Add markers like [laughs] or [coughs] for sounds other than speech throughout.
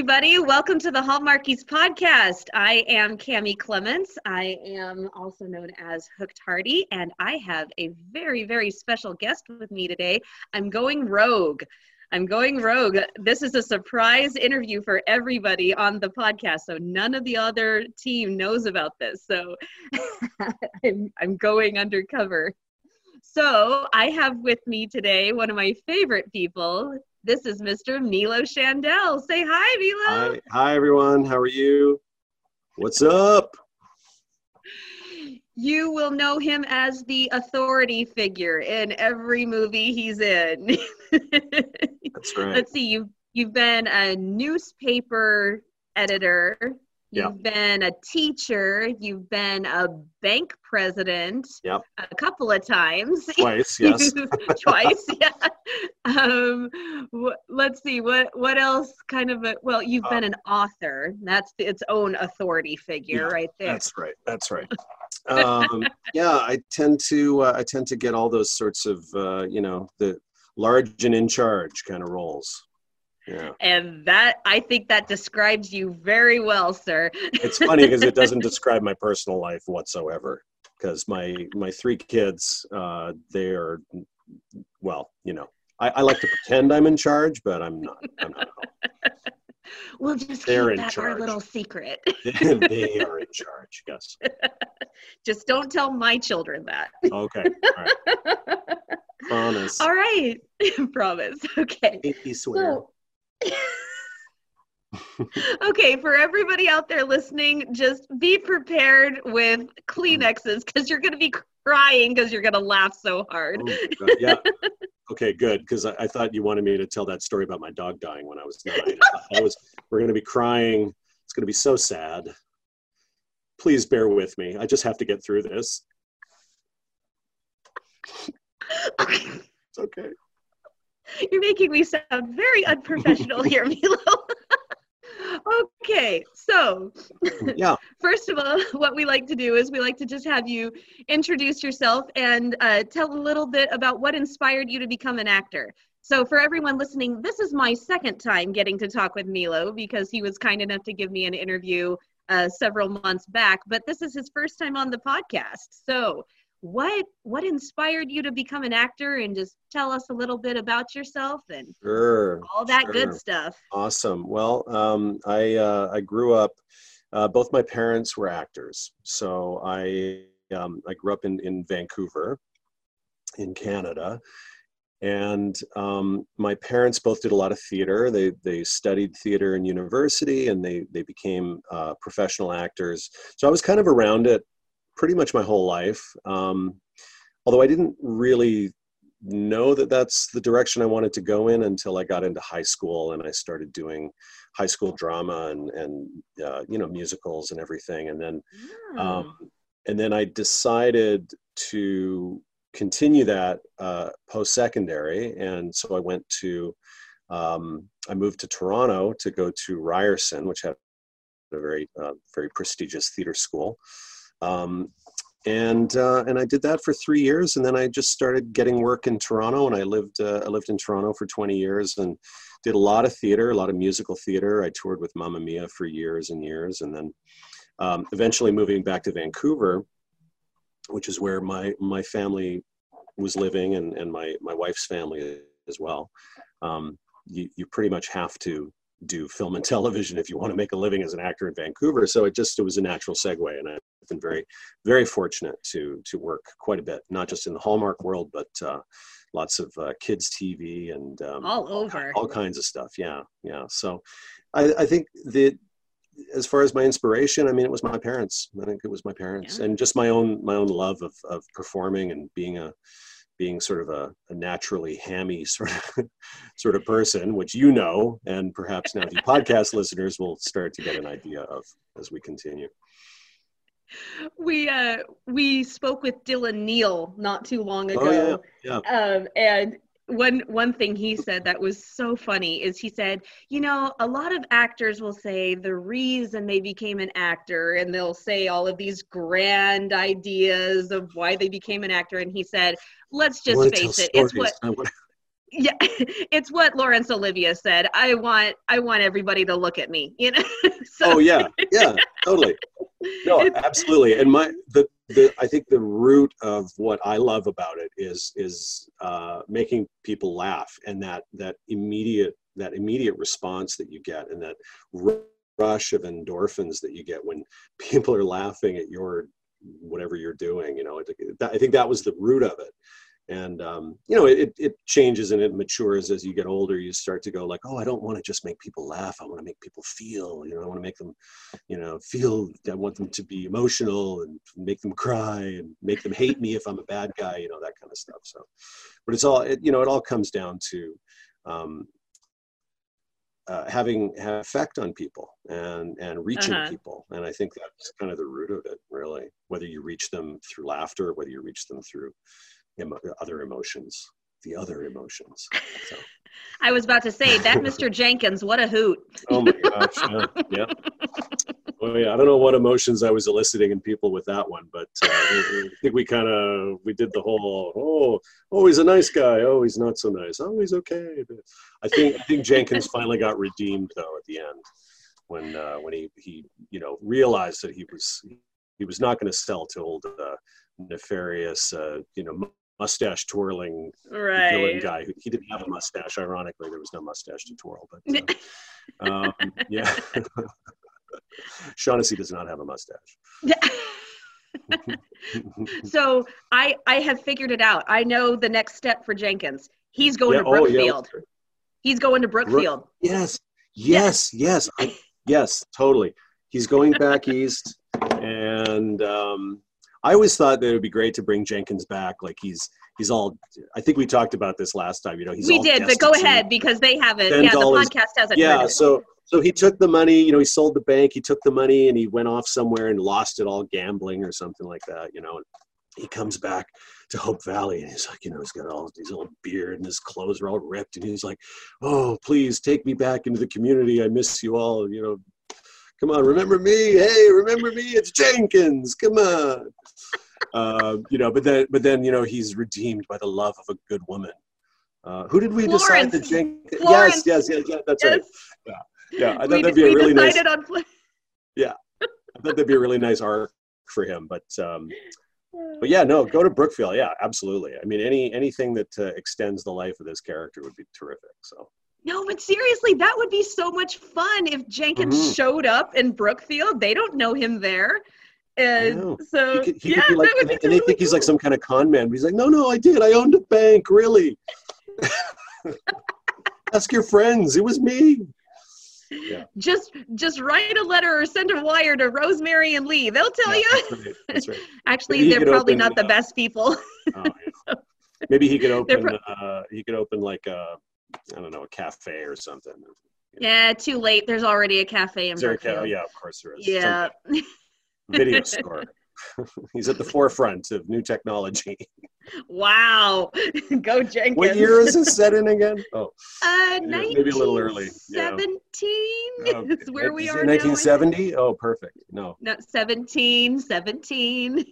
everybody. Welcome to the Hallmarkies podcast. I am Cami Clements. I am also known as Hooked Hardy, and I have a very, very special guest with me today. I'm going rogue. I'm going rogue. This is a surprise interview for everybody on the podcast, so none of the other team knows about this. So [laughs] I'm, I'm going undercover. So I have with me today one of my favorite people, this is Mr. Milo Shandel. Say hi, Milo. Hi, hi everyone. How are you? What's up? You will know him as the authority figure in every movie he's in. [laughs] That's right. Let's see, you've you've been a newspaper editor You've yep. been a teacher. You've been a bank president. Yep. A couple of times. [laughs] Twice, yes. [laughs] Twice, yeah. Um, wh- let's see what what else. Kind of a well, you've uh, been an author. That's its own authority figure, yeah, right there. That's right. That's right. [laughs] um, yeah, I tend to uh, I tend to get all those sorts of uh, you know the large and in charge kind of roles. Yeah. And that I think that describes you very well, sir. it's funny because it doesn't [laughs] describe my personal life whatsoever. Because my my three kids, uh, they are, well, you know, I, I, like to pretend I'm in charge, but I'm not. I'm not. [laughs] we'll just They're keep that charge. our little secret. [laughs] they are in charge. Yes. Just don't tell my children that. Okay. All right. Promise. All right. Promise. Okay. Pinky swear. So, [laughs] okay, for everybody out there listening, just be prepared with Kleenexes because you're going to be crying because you're going to laugh so hard. Oh yeah. [laughs] Okay, good. Because I, I, thought you wanted me to tell that story about my dog dying when I was nine. I was. We're going to be crying. It's going to be so sad. Please bear with me. I just have to get through this. [laughs] it's okay. [laughs] You're making me sound very unprofessional here, [laughs] Milo. [laughs] okay, so yeah. First of all, what we like to do is we like to just have you introduce yourself and uh, tell a little bit about what inspired you to become an actor. So, for everyone listening, this is my second time getting to talk with Milo because he was kind enough to give me an interview uh, several months back, but this is his first time on the podcast. So, what what inspired you to become an actor and just tell us a little bit about yourself and sure, all that sure. good stuff? Awesome. Well um, i uh, i grew up uh, both my parents were actors. So i um, i grew up in in vancouver in canada. And um, my parents both did a lot of theater. They they studied theater in university and they they became uh, professional actors. So i was kind of around it pretty much my whole life. Um, although I didn't really know that that's the direction I wanted to go in until I got into high school and I started doing high school drama and and uh, you know musicals and everything. And then um, and then I decided to continue that uh, post secondary, and so I went to um, I moved to Toronto to go to Ryerson, which had a very uh, very prestigious theater school. Um, and uh, and I did that for three years, and then I just started getting work in Toronto, and I lived uh, I lived in Toronto for 20 years, and did a lot of theater, a lot of musical theater. I toured with Mamma Mia for years and years, and then um, eventually moving back to Vancouver, which is where my my family was living, and and my my wife's family as well. Um, you you pretty much have to do film and television if you want to make a living as an actor in Vancouver. So it just it was a natural segue, and I've been very very fortunate to to work quite a bit, not just in the Hallmark world, but uh, lots of uh, kids TV and um, all over all, kinds of stuff. Yeah, yeah. So I, I think that as far as my inspiration, I mean, it was my parents. I think it was my parents, yeah. and just my own my own love of of performing and being a being sort of a, a, naturally hammy [laughs] sort of sort of person, which you know, and perhaps now the [laughs] podcast listeners will start to get an idea of as we continue. We uh we spoke with Dylan Neal not too long ago. Oh, yeah. yeah. Um, and one one thing he said that was so funny is he said, you know, a lot of actors will say the reason they became an actor and they'll say all of these grand ideas of why they became an actor and he said, let's just face it, it's what yeah [laughs] it's what laurence olivier said i want i want everybody to look at me you know? [laughs] So, oh yeah yeah [laughs] totally. No absolutely and my the, the i think the root of what i love about it is is uh, making people laugh and that that immediate that immediate response that you get and that rush of endorphins that you get when people are laughing at your whatever you're doing you know i think that was the root of it and um, you know it, it changes and it matures as you get older. You start to go like oh i don't want to just make people laugh. I want to make people feel you know i want to make them you know feel i want them to be emotional and make them cry and make them hate me if i'm a bad guy you know that kind of stuff so. But it's all it, you know it all comes down to um, uh, having have effect on people and and reaching uh-huh. people. And i think that's kind of the root of it really whether you reach them through laughter or whether you reach them through emo- other emotions, the other emotions. So. [laughs] I was about to say that Mr. [laughs] Jenkins, what a hoot! Oh my gosh, yeah, yeah. [laughs] Well, yeah, I don't know what emotions I was eliciting in people with that one, but uh, I think we kind of we did the whole oh oh he's a nice guy oh he's not so nice oh he's okay. I think I think Jenkins finally got redeemed though at the end when uh, when he he you know realized that he was he was not going to sell to old uh, nefarious uh, you know mustache twirling right. villain guy. He didn't have a mustache. Ironically, there was no mustache to twirl. But uh, [laughs] um, yeah, [laughs] Shaughnessy does not have a mustache. [laughs] so I I have figured it out. I know the next step for Jenkins. He's going yeah, to Brookfield. Oh, yeah. He's going to Brookfield. Brook, yes, yes, yes, I, yes, totally. He's going back east, and um, I always thought that it would be great to bring Jenkins back. Like he's he's all. I think we talked about this last time. You know, he's we did, but go ahead because they haven't. Yeah, the podcast hasn't. Yeah, so so he took the money. You know, he sold the bank. He took the money and he went off somewhere and lost it all gambling or something like that. You know, he comes back to Hope Valley and he's like, you know, he's got all these old beard and his clothes are all ripped and he's like, oh, please take me back into the community. I miss you all. You know, Come on, remember me? Hey, remember me? It's Jenkins. Come on. Uh, you know, but then, but then, you know, he's redeemed by the love of a good woman. Uh, who did we Florence. decide that Jenkins? Yes, yes, yes, yes, that's yes. right. Yeah, yeah. I thought we, that'd be a really nice. On... yeah, I thought that'd be a really nice arc for him. But, um, but [sighs] yeah, no, go to Brookfield. Yeah, absolutely. I mean, any anything that uh, extends the life of this character would be terrific. So. No, but seriously, that would be so much fun if Jenkins mm-hmm. showed up in Brookfield. They don't know him there. And so, he could, he yeah, like, that would be and totally they think cool. he's like some kind of con man. But he's like, no, no, I did. I owned a bank, really. [laughs] Ask your friends. It was me. Yeah. Just just write a letter or send a wire to Rosemary and Lee. They'll tell yeah, you. That's right. That's right. [laughs] Actually, they're probably open, not the uh, best people. oh, yeah. Maybe he could [laughs] open. Pro- uh, he could open like a I don't know, a cafe or something. Yeah, too late. There's already a cafe in Brookfield. Ca- yeah, of course there is. Yeah. [laughs] video store. [laughs] He's at the forefront of new technology. Wow. [laughs] Go Jenkins. What year is this set in again? Oh. Uh, maybe a little early. 17 yeah. is where we are 1970? Oh, perfect. No. No, 17, 17.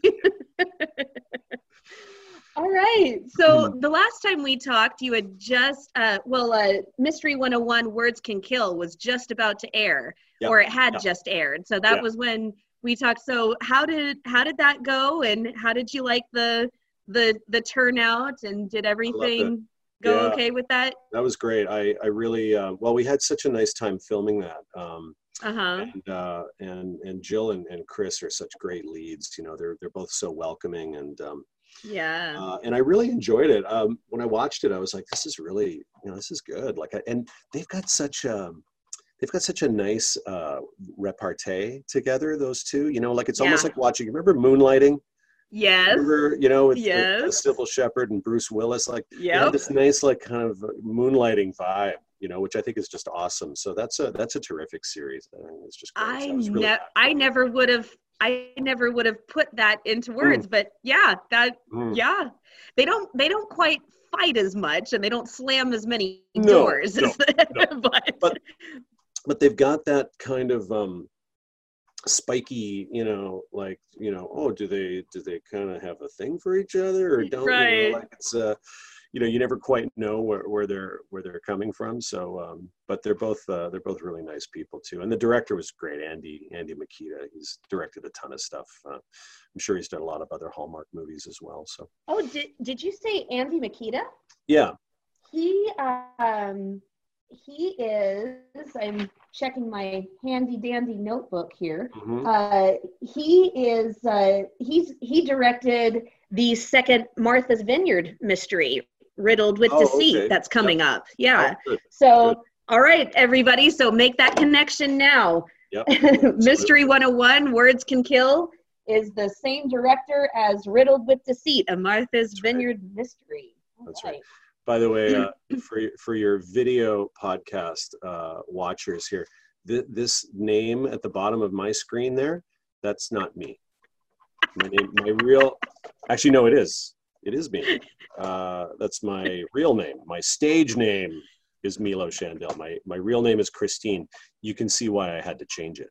All right. So mm-hmm. the last time we talked, you had just, uh, well, uh, Mystery 101 Words Can Kill was just about to air, yep. or it had yep. just aired. So that yep. was when we talked. So how did how did that go, and how did you like the the the turnout, and did everything go yeah. okay with that? That was great. I I really uh, well, we had such a nice time filming that. Um, uh-huh. And, uh, and and Jill and, and Chris are such great leads. You know, they're they're both so welcoming and um, yeah. Uh, and I really enjoyed it. Um, when I watched it, I was like, this is really, you know, this is good. Like, I, and they've got such a, um, they've got such a nice uh, repartee together. Those two, you know, like it's yeah. almost like watching. Remember Moonlighting? Yes. Remember, you know, with, yes. with Cybill Shepherd and Bruce Willis, like yeah, this nice like kind of moonlighting vibe, you know, which I think is just awesome. So that's a that's a terrific series. I think it's just great. I so really ne- I never would have I never would have put that into words, mm. but yeah, that mm. yeah, they don't they don't quite fight as much and they don't slam as many no, doors. No, [laughs] no. but, but but they've got that kind of um spiky, you know, like you know, oh, do they do they kind of have a thing for each other or don't? Right. You know, like it's uh you know you never quite know where, where they're where they're coming from. So um, but they're both uh, they're both really nice people too. And the director was great andy andy mikita. He's directed a ton of stuff. Uh, i'm sure he's done a lot of other hallmark movies as well so. Oh did, did you say andy mikita? Yeah. He um he is i'm checking my handy dandy notebook here. Mhm. uh he is uh he's he directed the second martha's vineyard mystery riddled with Oh, deceit okay. that's coming up yeah Oh, good. so Good. all right everybody so make that connection now Yep. [laughs] mystery 101 words can kill is the same director as riddled with deceit a martha's That's right. vineyard mystery All That's right. By the way, uh, [clears throat] for for your video podcast uh, watchers here, th- this name at the bottom of my screen there, that's not me. My name, my real, actually no, it is. It is me. Uh, that's my real name. My stage name is Milo Shandel. My my real name is Christine. You can see why I had to change it.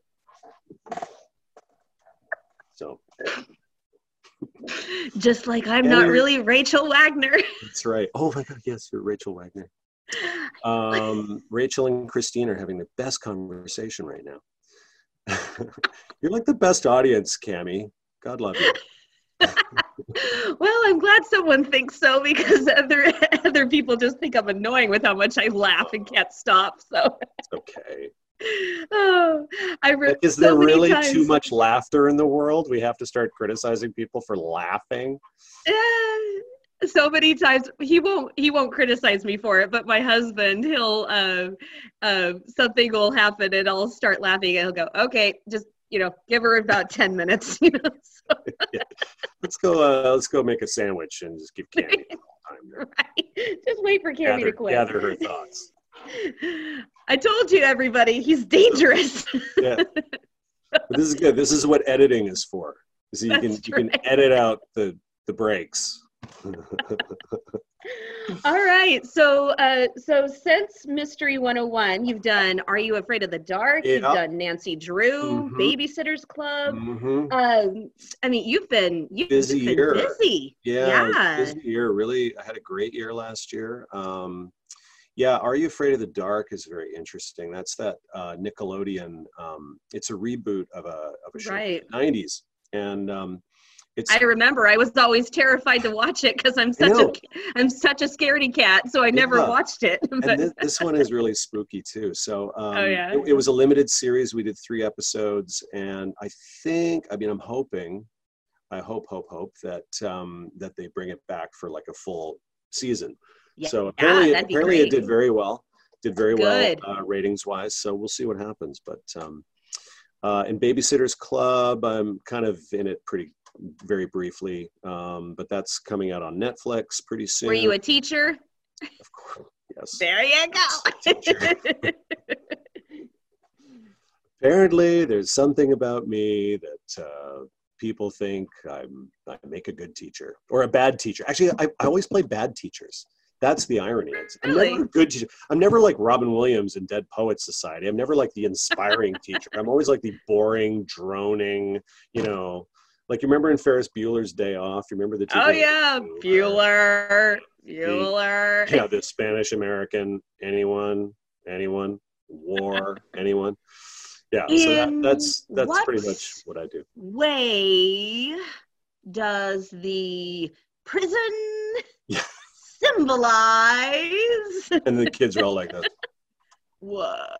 So just like i'm not really rachel wagner that's right. Oh my God, yes, you're Rachel Wagner. um, Rachel and Christine are having the best conversation right now. [laughs] You're like the best audience, Cami. God love you. [laughs] well i'm glad someone thinks so because [laughs] other other people just think i'm annoying with how much i laugh and can't stop so It's okay. [laughs] oh i re- is there really times- too much laughter in the world? We have to start criticizing people for laughing. Eh, so many times he won't he won't criticize me for it but my husband he'll uh, uh, something will happen and i'll start laughing and he'll go okay just you know give her about 10 minutes [laughs] you know so, [laughs] Let's go. Uh, let's go make a sandwich and just give Candy [laughs] little time right just wait for Candy gather, to quit gather her thoughts. i told you everybody he's dangerous Yeah, but this is good. This is what editing is for. So you can That's you can edit out the the breaks. All right so uh so since mystery 101 you've done are you afraid of the dark you've done nancy drew Mhm. babysitters club Mhm. um i mean you've been you've Busy been year. busy Yeah, yeah busy year. Really, I had a great year last year. Um, yeah, Are You Afraid of the Dark is very interesting. That's that uh, Nickelodeon. Um, it's a reboot of a of a show Right. from the '90s, and um, it's I remember I was always terrified to watch it because I'm such a. I'm such a scaredy cat, so I never Yeah. watched it. [laughs] and But this, this one is really spooky too. So um, Oh, yeah? it, it was a limited series. We did three episodes, and I think, I mean, I'm hoping, I hope, hope, hope that um, that they bring it back for like a full season. yeah, So apparently, be apparently it did very well. Did very Good. well uh, ratings wise. So we'll see what happens. But um, uh, in Babysitters Club, I'm kind of in it pretty very briefly. Um, but that's coming out on Netflix pretty soon. Were you a teacher? Of course, yes. There you go. Apparently, there's something about me that uh, people think I'm I make a good teacher or a bad teacher. Actually, I, I always play bad teachers. That's the irony. It's, I'm Really? never a good teacher. I'm never like Robin Williams in Dead Poets Society. I'm never like the inspiring [laughs] teacher. I'm always like the boring, droning, you know, like you remember in Ferris Bueller's Day Off. You remember the oh yeah, Bueller, Bueller. Yeah, the Spanish American. Anyone? Anyone? War? [laughs] anyone? Yeah. So that, that's that's pretty much what I do. way does the prison Yeah. symbolize? And the kids are all like, this. [laughs] What?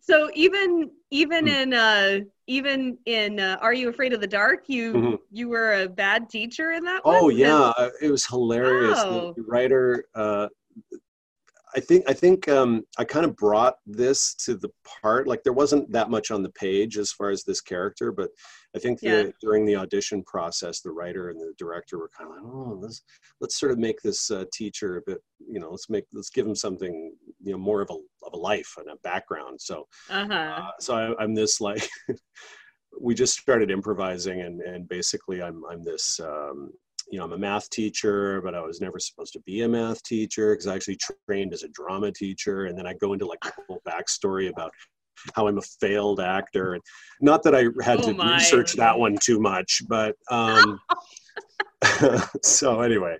So even even Hmm. in uh even in uh, Are You Afraid of the Dark? You Mhm. you were a bad teacher in that Oh one? yeah, it was hilarious. The- Oh. The writer, uh, I think, I think um, I kind of brought this to the part. Like there wasn't that much on the page as far as this character, but I think the, Yeah. during the audition process, the writer and the director were kind of like, "Oh, let's let's sort of make this uh, teacher a bit, you know, let's make let's give him something, you know, more of a of a life and a background." So Uh-huh. uh, so I, I'm this like [laughs] we just started improvising and and basically I'm I'm this um, you know I'm a math teacher but I was never supposed to be a math teacher because I actually trained as a drama teacher and then I go into like a whole backstory about how I'm a failed actor. And not that I had Oh to my. research that one too much, but um, [laughs] [laughs] so anyway,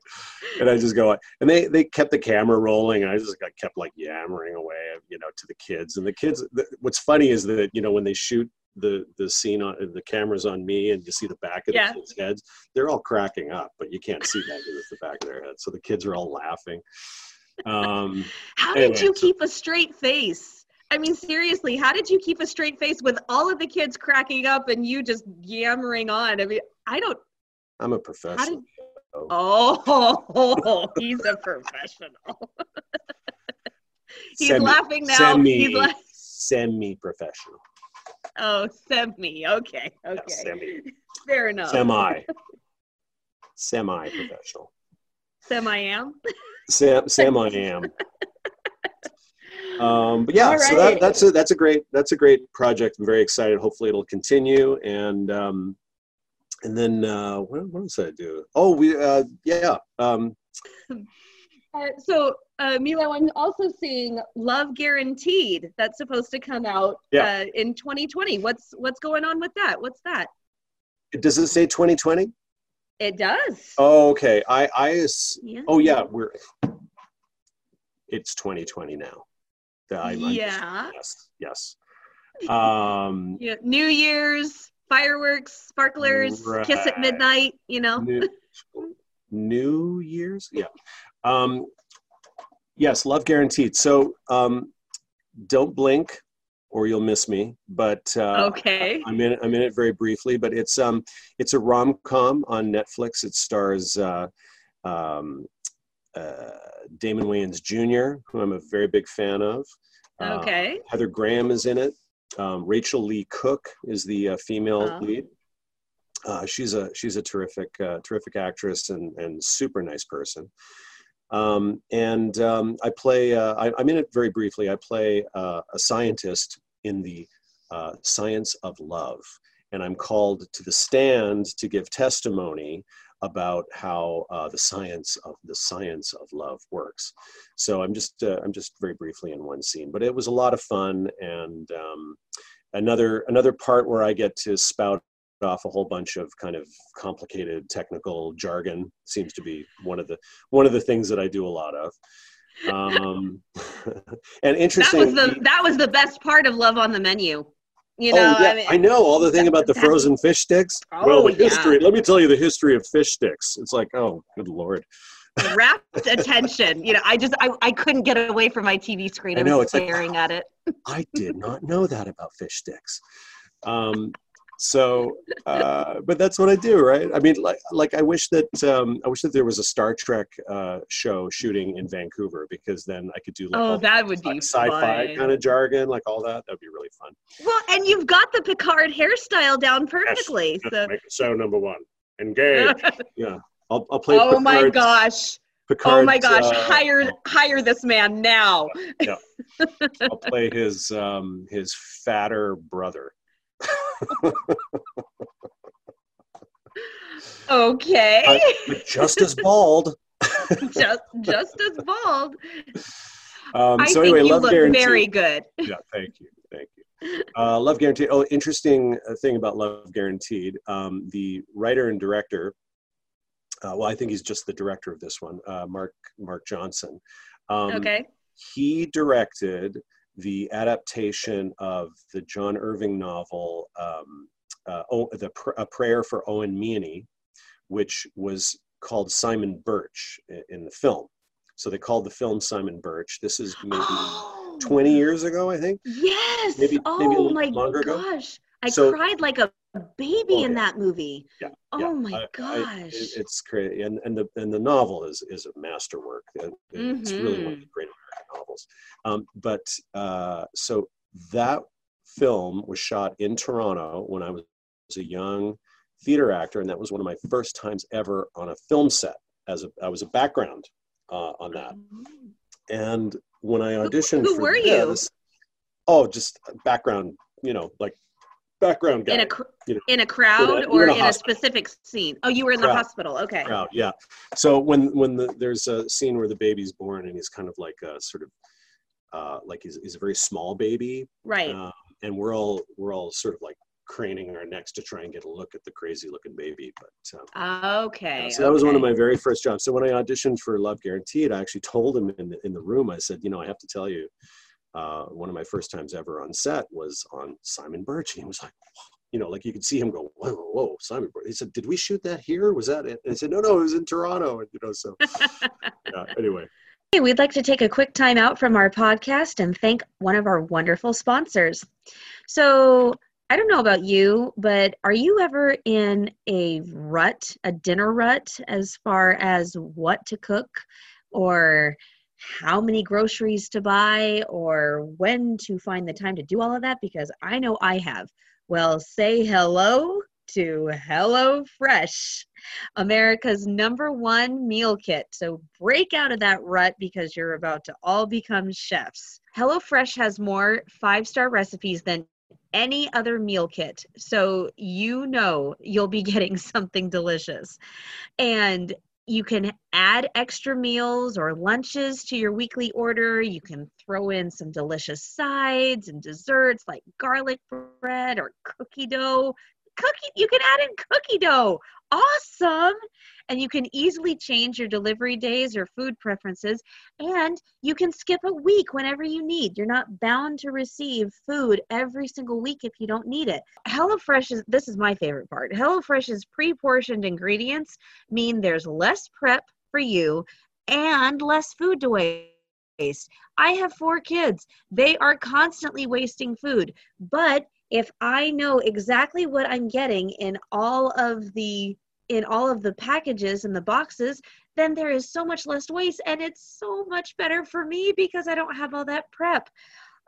and I just go and they they kept the camera rolling, and I just got kept like yammering away, you know, to the kids. And the kids, th- what's funny is that you know when they shoot the the scene on the cameras on me, and you see the back of Yeah. the kids' heads, they're all cracking up, but you can't see that because it's the back of their head. So the kids are all laughing. Um, How did you so- keep a straight face? I mean, seriously, how did you keep a straight face with all of the kids cracking up and you just yammering on? I mean, I don't. I'm a professional. did? Oh, [laughs] he's a professional. [laughs] he's Semi- laughing now. Semi, He's la- semi-professional. oh, semi. Okay, Yeah, okay, semi, [laughs] fair enough. semi, semi-professional. Semi am. Sam, Sam, I am. Um, but yeah, All so that, that's a that's a great that's a great project. I'm very excited. Hopefully, it'll continue. And um, and then uh, what, what else did I do? Oh, we uh, yeah. Um, [laughs] Uh, so, uh, Milo, I'm also seeing Love Guaranteed. That's supposed to come out Yeah. uh, in 2020. What's what's going on with that? What's that? does it say 2020? It does. Oh, okay. I I yeah. oh yeah, we're it's 2020 now. I'm- I'm just- yeah. yes. Yes. [laughs] Um, Yeah. New Year's fireworks, sparklers, kiss at midnight. You know. New, [laughs] New Year's, yeah. Um, yes, love guaranteed. So um, don't blink, or you'll miss me. But uh, okay. I'm in. I'm in it very briefly. But it's um, it's a rom com on Netflix. It stars uh, um, uh, Damon Wayans Jr., who I'm a very big fan of. Uh, Okay. Heather Graham is in it. Um, Rachael Leigh Cook is the uh, female Oh. lead. Uh, she's a she's a terrific uh, terrific actress and and super nice person. Um, and um, I play. Uh, I, I'm in it very briefly. I play uh, a scientist in the uh, science of love, and I'm called to the stand to give testimony about how uh, the science of the science of love works. So I'm just uh, I'm just very briefly in one scene, but it was a lot of fun and um, another another part where I get to spout off a whole bunch of kind of complicated technical jargon seems to be one of the one of the things that I do a lot of. Um, [laughs] and interesting. That was the that was the best part of Love on the Menu. You know. oh, yeah, I mean, I know all the thing about the frozen fish sticks. Oh, well, the yeah. history. Let me tell you the history of fish sticks. It's like, oh, good lord. rapt attention. You know, I just I, I couldn't get away from my TV screen. I I, know, was it's like- staring at it. I did not know that about fish sticks. Um, so, uh, but that's what I do, right? I mean, like, like I wish that um, I wish that there was a Star Trek uh, show shooting in Vancouver because then I could do like Oh, that would like be sci-fi fun. kind of jargon, like all that. That'd be really fun. Well, and you've got the Picard hairstyle down perfectly. So. Show number one. Engage. [laughs] yeah, I'll, I'll play. oh my gosh! Picard's, oh my gosh! uh, hire hire this man now. yeah. I'll play his um, his fatter brother. Okay, just as bald. [laughs] just just as bald. Um, I so anyway, love guarantee. very good. yeah, thank you, thank you. Uh, love guaranteed. Oh, interesting uh, thing about love guaranteed. Um, the writer and director. Uh, well, I think he's just the director of this one, uh, Mark Mark Johnson. Um, Okay. He directed the adaptation of the John Irving novel, um, uh, oh, the Pr- A Prayer for Owen Meany, which was called Simon Birch i- in the film. So they called the film Simon Birch. This is maybe Oh, 20 years ago, I think. Yes. maybe- oh maybe my longer ago. gosh! I So- cried like a baby Oh, in yeah. that movie. Yeah, Oh yeah. my I- I- gosh! it- it's crazy, and and the and the novel is is a masterwork. It- It's really one of the great American novels. Um, but uh, so that film was shot in Toronto when I was a young theater actor, and that was one of my first times ever on a film set. As a I was a background uh, on that, and when I auditioned who for were you? oh, just background, you know, like background guy. in a you know, in a crowd in a- or in a in a specific scene? Oh, you were in the hospital. Okay. crowd yeah so when when the, there's a scene where the baby's born and he's kind of like a sort of uh, like he's, he's a very small baby Right. um, and we're all we're all sort of like craning our necks to try and get a look at the crazy looking baby. But um, okay, so that was one of my very first jobs. So when I auditioned for Love Guaranteed, I actually told him in the, in the room. I said, you know, I have to tell you, uh, one of my first times ever on set was on Simon Birch. And he was like, you know, like you could see him go, whoa, whoa, Simon Birch. He said, did we shoot that here? Was that it? And I said, no, no, it was in Toronto. And, you know, so [laughs] yeah, anyway. Hey, we'd like to take a quick time out from our podcast and thank one of our wonderful sponsors. So, I don't know about you, but are you ever in a rut, a dinner rut, as far as what to cook or how many groceries to buy or when to find the time to do all of that? Because I know I have. Well, say hello to HelloFresh, America's number one meal kit. So break out of that rut because you're about to all become chefs. HelloFresh has more five star recipes than any other meal kit. So you know you'll be [laughs] getting something delicious. And you can add extra meals or lunches to your weekly order. You can throw in some delicious sides and desserts like garlic bread or cookie dough, cookie you can add in cookie dough. Awesome. And you can easily change your delivery days or food preferences. And you can skip a week whenever you need. You're not bound to receive food every single week if you don't need it. HelloFresh is this is my favorite part. HelloFresh's pre-portioned ingredients mean there's less prep for you and less food to waste. I have four kids. They are constantly wasting food, but if I know exactly what I'm getting in all of the in all of the packages and the boxes, then there is so much less waste and it's so much better for me because I don't have all that prep.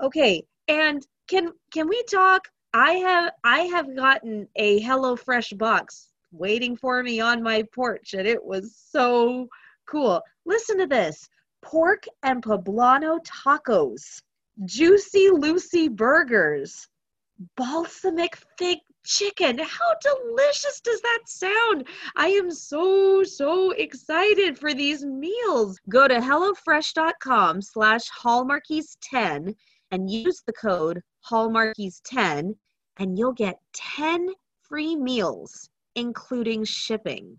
Okay, and can can we talk? I have I have gotten a HelloFresh box waiting for me on my porch and it was so cool. Listen to this. Pork and poblano tacos, juicy Lucy burgers, balsamic fig chicken. How delicious does that sound? I am so, so excited for these meals. Go to HelloFresh.com slash Hallmarkies10 and use the code Hallmarkies10 and you'll get 10 free meals, including shipping.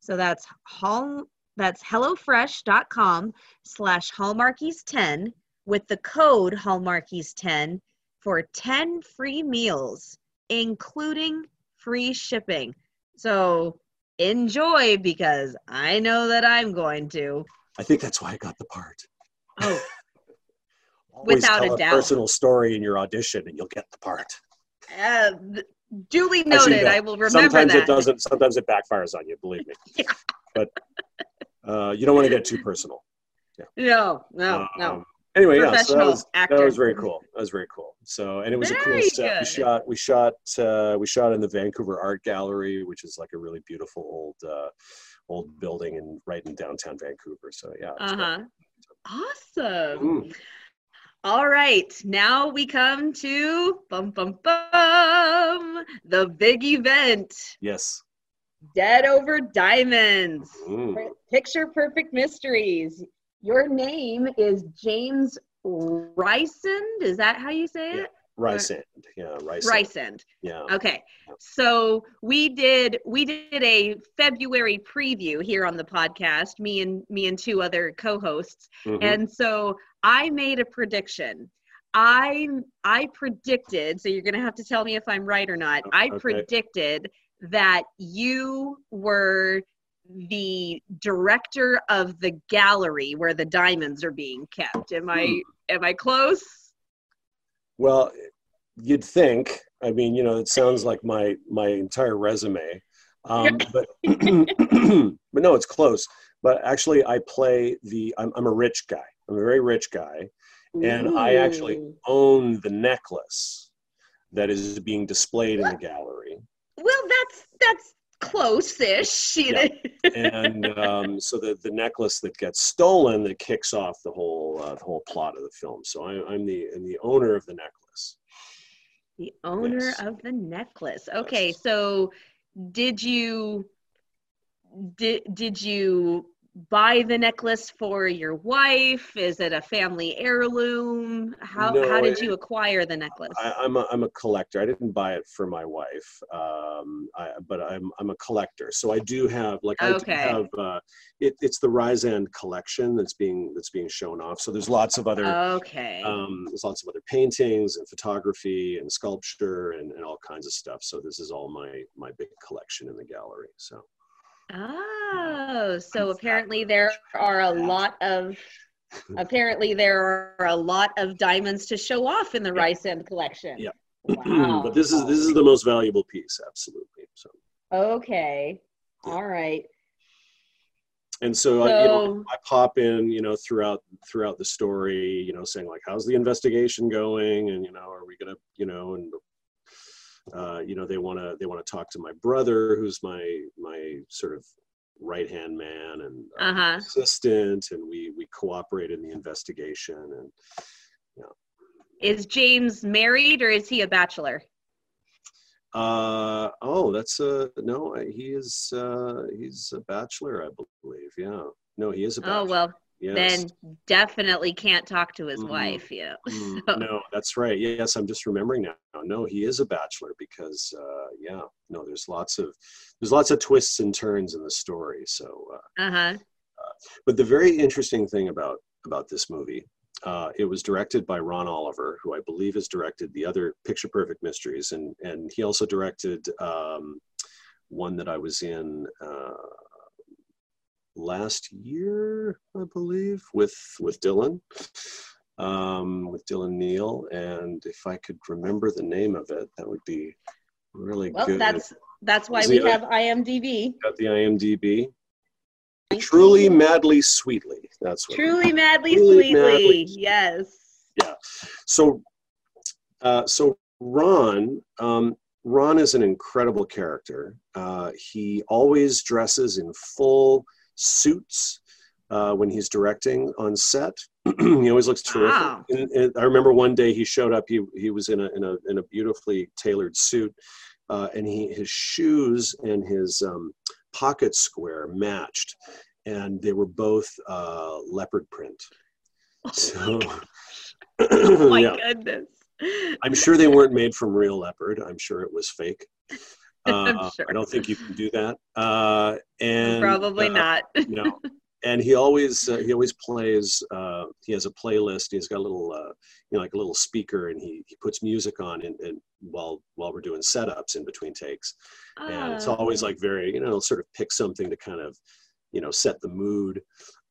So that's hall that's HelloFresh.com slash Hallmarkies10 with the code Hallmarkies10 for 10 free meals, including free shipping. So enjoy because I know that I'm going to. I think that's why I got the part. Oh, [laughs] without a, a doubt. personal story in your audition and you'll get the part. Uh, duly noted. I, I, will remember sometimes that. it doesn't. Sometimes it backfires on you. Believe me. [laughs] yeah. But uh, you don't want to get too personal. Yeah. No, no, um, no anyway, yeah, so that was, actor. that was very cool. That was very cool. So, and it was very a cool set. We shot, we shot, uh, we shot in the Vancouver Art Gallery, which is like a really beautiful old, uh, old building in right in downtown Vancouver. So, yeah. Uh huh. Awesome. Mm. All right, now we come to bum bum bum the big event. Yes. Dead over Diamonds. Mm. Picture Perfect Mysteries your name is James Rysand. Is that how you say it? Rysand. Yeah, Rysand. Rysand. Yeah. Okay. So we did we did a February preview here on the podcast, me and me and two other co-hosts. Mm-hmm. And so I made a prediction. I I predicted, so you're gonna have to tell me if I'm right or not. I okay. predicted that you were the director of the gallery where the diamonds are being kept. Am I hmm. am I close? Well, you'd think. I mean, you know, it sounds like my my entire resume, um, [laughs] but [clears throat] but no, it's close. But actually, I play the. I'm, I'm a rich guy. I'm a very rich guy, and Ooh. I actually own the necklace that is being displayed in the gallery. Well, that's that's close-ish. Yeah. and um, so the the necklace that gets stolen that kicks off the whole uh, the whole plot of the film. So I, am the I'm the owner of the necklace. The owner yes. of the necklace. Okay, yes. so did you did did you buy the necklace for your wife? Is it a family heirloom? How No, how did you acquire the necklace? I, I'm a I'm a collector. I didn't buy it for my wife, um, I, but I'm I'm a collector. So I do have like I Okay. have uh, it, it's the Rysand collection that's being that's being shown off. So there's lots of other okay. um, there's lots of other paintings and photography and sculpture and, and all kinds of stuff. So this is all my my big collection in the gallery. So Oh, so apparently there are a lot of apparently there are a lot of diamonds to show off in the Yeah. Rysand collection. Yeah. Wow. [clears throat] but this is this is the most valuable piece, absolutely. So okay. All right. and so, I, you know, So I pop in, you know, throughout throughout the story, you know, saying like, "How's the investigation going?" And you know, are we gonna, you know, and uh, you know, they want to they want to talk to my brother, who's my my sort of right hand man and uh, Uh-huh. assistant, and we we cooperate in the investigation. And you know. is James married or is he a bachelor? uh, oh, that's a no, he is uh, he's a bachelor, I believe. Yeah, no, he is a bachelor. Oh well, yes. then definitely can't talk to his Mhm. wife. Yeah. [laughs] Mm, So- no, that's right. Yes, I'm just remembering now. No, he is a bachelor because, uh, yeah, no, there's lots of there's lots of twists and turns in the story. So, uh, Uh huh. but the very interesting thing about about this movie, uh, it was directed by Ron Oliver, who I believe has directed the other Picture Perfect Mysteries, and and he also directed um, one that I was in. Uh, last year i believe with with dylan um, with Dylan Neal, and if I could remember the name of it, that would be really Well, good. that's that's why we have IMDb. Got the IMDb. Truly, madly, sweetly. That's what. Truly, madly, Truly, sweetly. madly. Yes. Yeah. So, uh, so Ron, um, Ron is an incredible character. Uh, he always dresses in full suits uh, when he's directing on set. [clears throat] he always looks terrific. Wow. And, and I remember one day he showed up. He he was in a in a in a beautifully tailored suit, uh, and he his shoes and his um, pocket square matched, and they were both uh, leopard print. So, [clears throat] Oh my yeah. goodness. I'm sure they weren't made from real leopard. I'm sure it was fake. [laughs] I'm Uh, sure. I don't think you can do that. Uh, and Probably uh, not. No. And he always uh, he always plays. Uh, he has a playlist. He's got a little uh, you know like a little speaker, and he, he puts music on and, and while while we're doing setups in between takes. And it's always like very you know sort of pick something to kind of you know set the mood.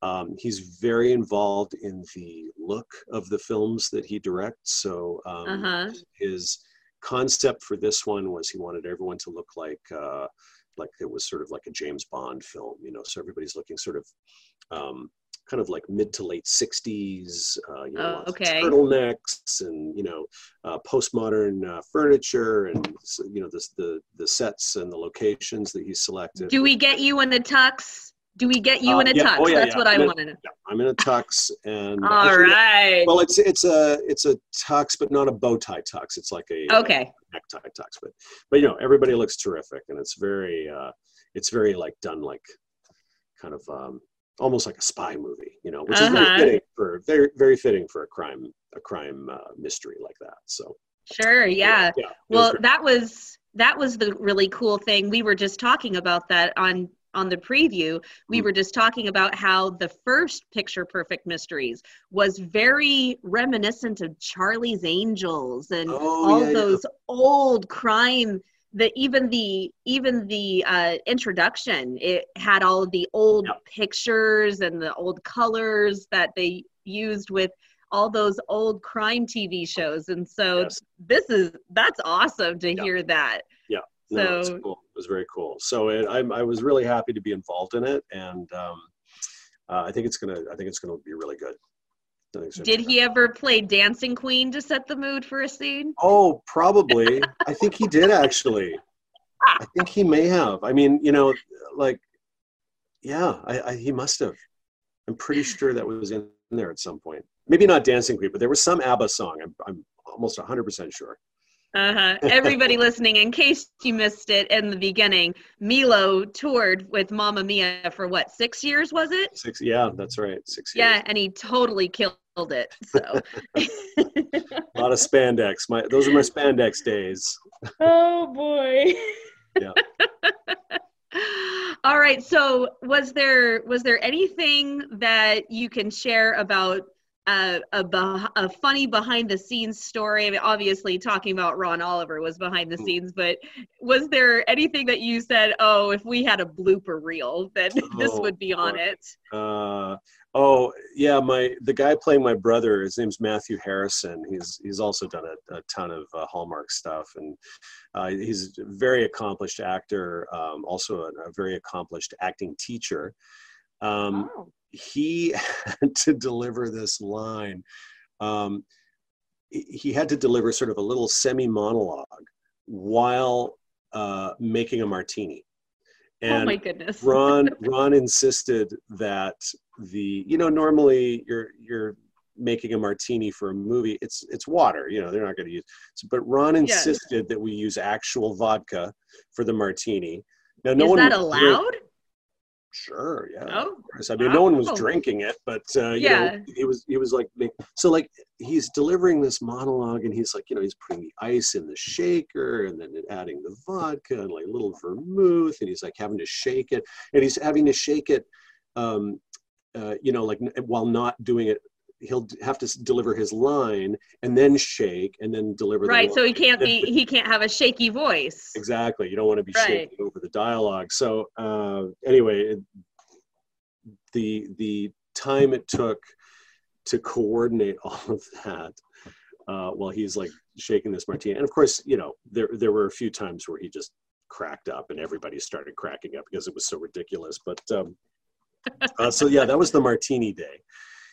Um, he's very involved in the look of the films that he directs. So um, Uh-huh. his concept for this one was he wanted everyone to look like uh, like it was sort of like a James Bond film, you know. So everybody's looking sort of um, kind of like mid to late '60s, uh, you know, Oh, okay. turtlenecks and you know uh, postmodern uh, furniture and you know the, the the sets and the locations that he selected. Do we get you in the tux? Do we get you Uh, in a yeah. tux? Oh, yeah, That's yeah. what I I'm in- want to know. I'm in a tux and All actually. Well, it's it's a it's a tux, but not a bow tie tux. It's like a Okay. necktie tux, but but you know everybody looks terrific, and it's very uh, it's very like done like kind of um, almost like a spy movie, you know, which is Uh-huh. very fitting for very very fitting for a crime a crime uh, mystery like that. So Sure. Yeah. yeah. was Well, great. that was that was the really cool thing. We were just talking about that on on the preview. We Mm. were just talking about how the first Picture Perfect Mysteries was very reminiscent of Charlie's Angels and Oh, all yeah, yeah. those old crime that even the even the uh, introduction it had all of the old Yeah. pictures and the old colors that they used with all those old crime TV shows and so Yes. this is that's awesome to Yeah. hear that No, so cool. Was very cool. So it, I'm, I was really happy to be involved in it, and um, uh, I think it's gonna I think it's gonna be really good. I think it's gonna did he ever play dancing queen to set the mood for a scene Oh, probably. I think he did actually. I think he may have. I mean, you know, like, yeah, I, I, he must have. I'm pretty sure that was in there at some point. Maybe not Dancing Queen, but there was some ABBA song. I'm, I'm almost 100% sure. Uh-huh. Everybody [laughs] listening, in case you missed it in the beginning, Milo toured with Mamma Mia for what, six years was it? Six. Yeah, that's right. Six years. Yeah, and he totally killed it. So A [laughs] lot of spandex. My those are my spandex days. [laughs] Oh boy. Yeah. All right. So was there was there anything that you can share about uh, a, a funny behind the scenes story? I mean, obviously talking about Ron Oliver was behind the Mm. scenes, but was there anything that you said, oh, if we had a blooper reel, then [laughs] this Oh, would be on boy. it? Uh, oh yeah, my the guy playing my brother. His name's Matthew Harrison. He's he's also done a, a ton of uh, Hallmark stuff, and uh, he's a very accomplished actor. Um, also a, a very accomplished acting teacher. Um, oh. He had to deliver this line. Um, he had to deliver sort of a little semi monologue while uh, making a martini. oh And my goodness. Ron [laughs] Ron insisted that the you know normally you're you're making a martini for a movie it's it's water you know they're not going to use but Ron Yes. insisted that we use actual vodka for the martini. Now no Is one that was drink- allowed? Sure, yeah. Oh, of course. I mean, no one was drinking it, but uh, you know, he was he was like so like he's delivering this monologue, and he's like you know he's putting the ice in the shaker, and then adding the vodka and like a little vermouth, and he's like having to shake it, and he's having to shake it, um, uh, you know, like while not doing it. He'll have to deliver his line and then shake and then deliver the right. So he can't be. [laughs] He can't have a shaky voice. Exactly. You don't want to be Right. shaking over the dialogue. So uh, anyway, the the time it took to coordinate [laughs] all of that uh, while he's like shaking this martini, and of course, you know, there there were a few times where he just cracked up, and everybody started cracking up because it was so ridiculous. But um, uh, so yeah, that was the martini day.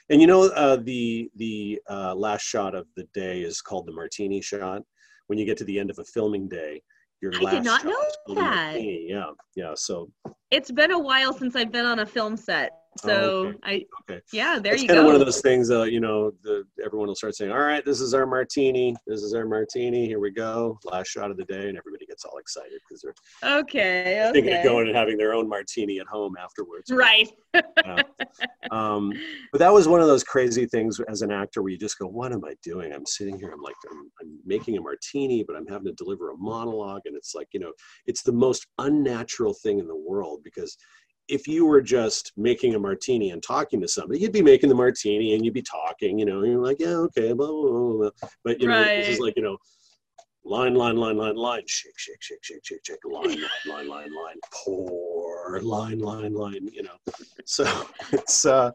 And you know, uh, the the uh, last shot of the day is called the martini shot. When you get to the end of a filming day, your I did not shot know is called a that. martini. Yeah, yeah. So It's been a while since I've been on a film set. So Oh, okay. I okay, yeah, there it's you kind of one of those things. Uh, you know, the everyone will start saying, "All right, this is our martini. This is our martini. Here we go. Last shot of the day," and everybody gets all excited because they're okay, thinking of going and having their own martini at home afterwards. Right. um, but that was one of those crazy things as an actor where you just go, "What am I doing? I'm sitting here. I'm like, I'm, I'm making a martini, but I'm having to deliver a monologue, and it's like, you know, it's the most unnatural thing in the world because if you were just making a martini and talking to somebody, you'd be making the martini and you'd be talking, you know, and you're like, yeah, okay, blah, blah, blah, blah. but you know, this is like, you know, line, line, line, line, line, shake, shake, shake, shake, shake, shake, line, line, [laughs] line, line, line, pour, line, line, line, you know. So [laughs] it's uh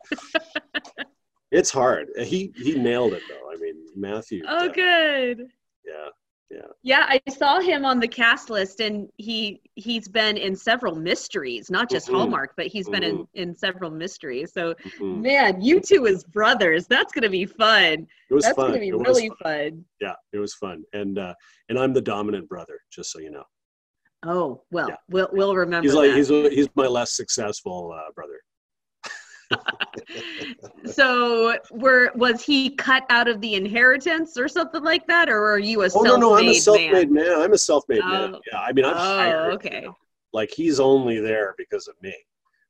[laughs] it's hard. He he nailed it though. I mean, Matthew. Oh, uh, good. Yeah. Yeah, yeah, I saw him on the cast list, and he he's been in several mysteries, not just Mhm. Hallmark, but he's been in in several mysteries. So, mhm. man, you two as brothers, that's gonna be fun. It was That's fun. gonna be It really fun. fun. Yeah, it was fun. And uh and I'm the dominant brother, just so you know. Oh well, Yeah. we'll we'll remember. He's like that. he's he's my less successful uh, brother. [laughs] so were was he cut out of the inheritance or something like that, or are you a self made man? Oh no, no, I'm a self-made man? man. I'm a self-made man. Oh. Yeah, I mean, I'm Oh, hired. you okay. know. Like he's only there because of me,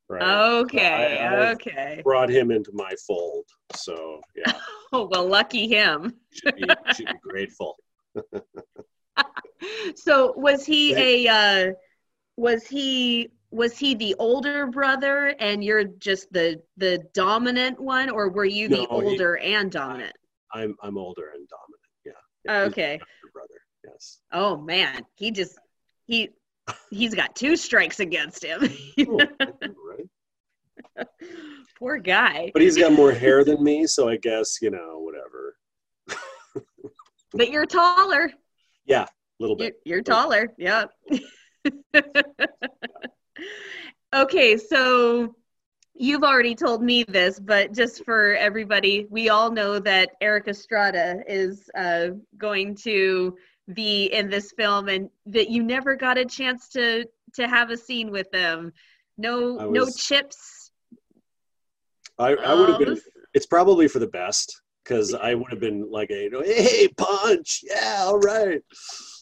right? Okay, I- okay. Brought him into my fold, so yeah, [laughs] Oh well, lucky him. should be should be grateful. [laughs] So was he a uh, was he was he the older brother and you're just the the dominant one, or were you the No, he- older and dominant? I'm I'm older and dominant. Yeah. yeah Okay. brother. Yes. Oh man, he just he he's got two strikes against him. [laughs] Oh, right. [laughs] Poor guy. But he's got more hair than me, so I guess you know whatever. [laughs] But you're taller. Yeah, a little You're, bit. you're taller. Yep. Okay, so you've already told me this, but just for everybody, we all know that Erik Estrada is uh, going to be in this film, and that you never got a chance to to have a scene with them. No, I no chips. I, I would have been. Um, It's probably for the best because I would have been like a hey Ponch, yeah, all right.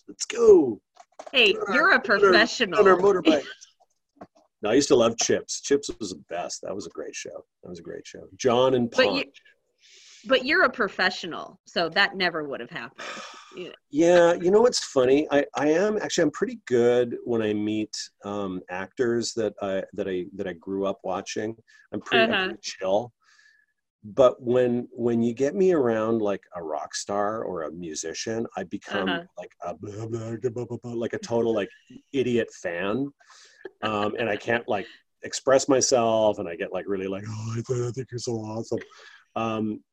Let's go. Hey, you're a professional. On our motorbike. [laughs] no, I used to love Chips. Chips was the best. That was a great show. That was a great show. John and But you, but you're a professional, so that never would have happened. Yeah. Yeah, you know what's funny? I, I am actually I'm pretty good when I meet um, actors that I that I that I grew up watching. I'm pretty, I'm Uh-huh. pretty chill. But when when you get me around like a rock star or a musician, I become Uh-huh. like a blah, [laughs] blah, blah, like a total like idiot fan, um, and I can't like express myself, and I get like really like oh I, th- I think you're so awesome. Um,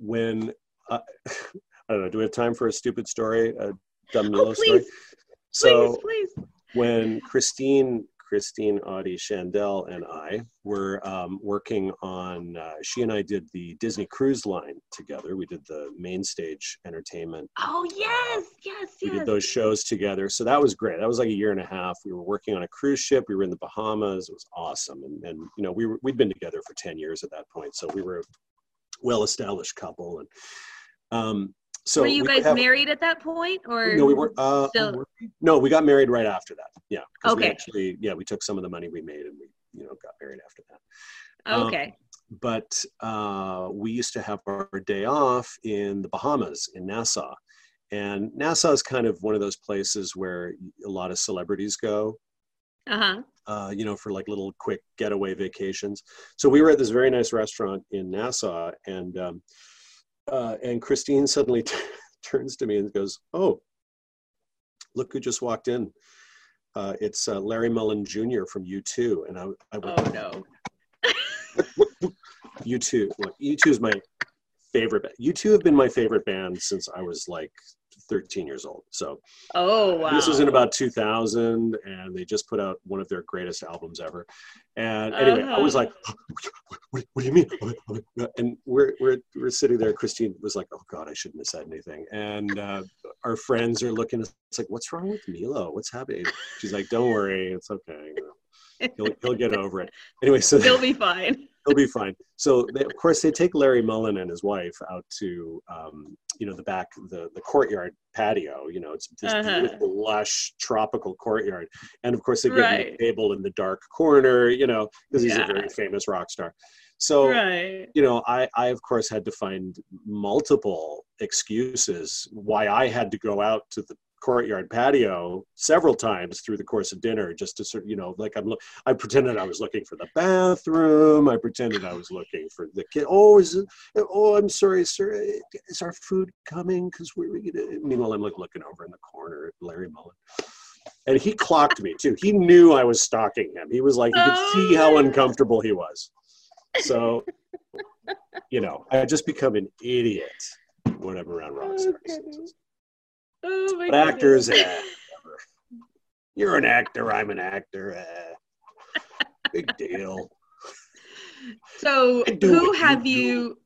when uh, [laughs] I don't know, do we have time for a stupid story, a dumb Milo story? Oh, please, So please, please. when Christine, Christine Audie Shandel and I were um, working on, uh, she and I did the Disney Cruise Line together. We did the main stage entertainment. Oh yes, yes, We yes. did those shows together. So that was great. That was like a year and a half. We were working on a cruise ship. We were in the Bahamas. It was awesome. And, and you know, we were, we'd been together for 10 years at that point. So we were a well-established couple. And um, so Were you we guys have- married at that point, or no, we weren't. Uh, No, we got married right after that. Yeah. Okay. actually, yeah, we took some of the money we made and we, you know, got married after that. um, Okay. But uh, we used to have our day off in the Bahamas, in Nassau, and Nassau is kind of one of those places where a lot of celebrities go. Uh huh. Uh, you know, for like little quick getaway vacations. So we were at this very nice restaurant in Nassau, and um, uh, and Christine suddenly [laughs] turns to me and goes, "Oh, look who just walked in! Uh, it's uh, Larry Mullen Jr. from U2." And I, I went, Oh no. [laughs] U2. Look, U2 is my favorite. ba- U2 have been my favorite band since I was like 13 years old. So Oh wow. this was in about 2000, and they just put out one of their greatest albums ever. And anyway, I was Uh-huh. like, what, what do you mean? And we're, we're, we're sitting there. Christine was like, oh God, I shouldn't have said anything. And uh, our friends are looking, it's like, what's wrong with Milo? What's happening? She's like, don't worry, it's okay. He'll, he'll get over it. Anyway, so [laughs] He'll be fine. He'll be fine. So they, of course they take Larry Mullen and his wife out to um, you know the back the the courtyard patio. You know it's this Uh-huh. beautiful lush tropical courtyard, and of course they give him a table in the dark corner. You know because he's Yeah. a very famous rock star. So right. you know I I of course had to find multiple excuses why I had to go out to the courtyard patio several times through the course of dinner just to sort of you know like i'm look i pretended i was looking for the bathroom. I pretended i was looking for the kid oh is it oh i'm sorry sir is our food coming? Because we're you know meanwhile i'm like looking over in the corner at larry mullen. And he clocked me too. He knew i was stalking him. He was like you could see how Oh. uncomfortable he was. So you know i just become an idiot when i'm around rock Oh, stars. Oh my but actors, eh. You're an actor. I'm an actor. Eh. Big deal. So who have you?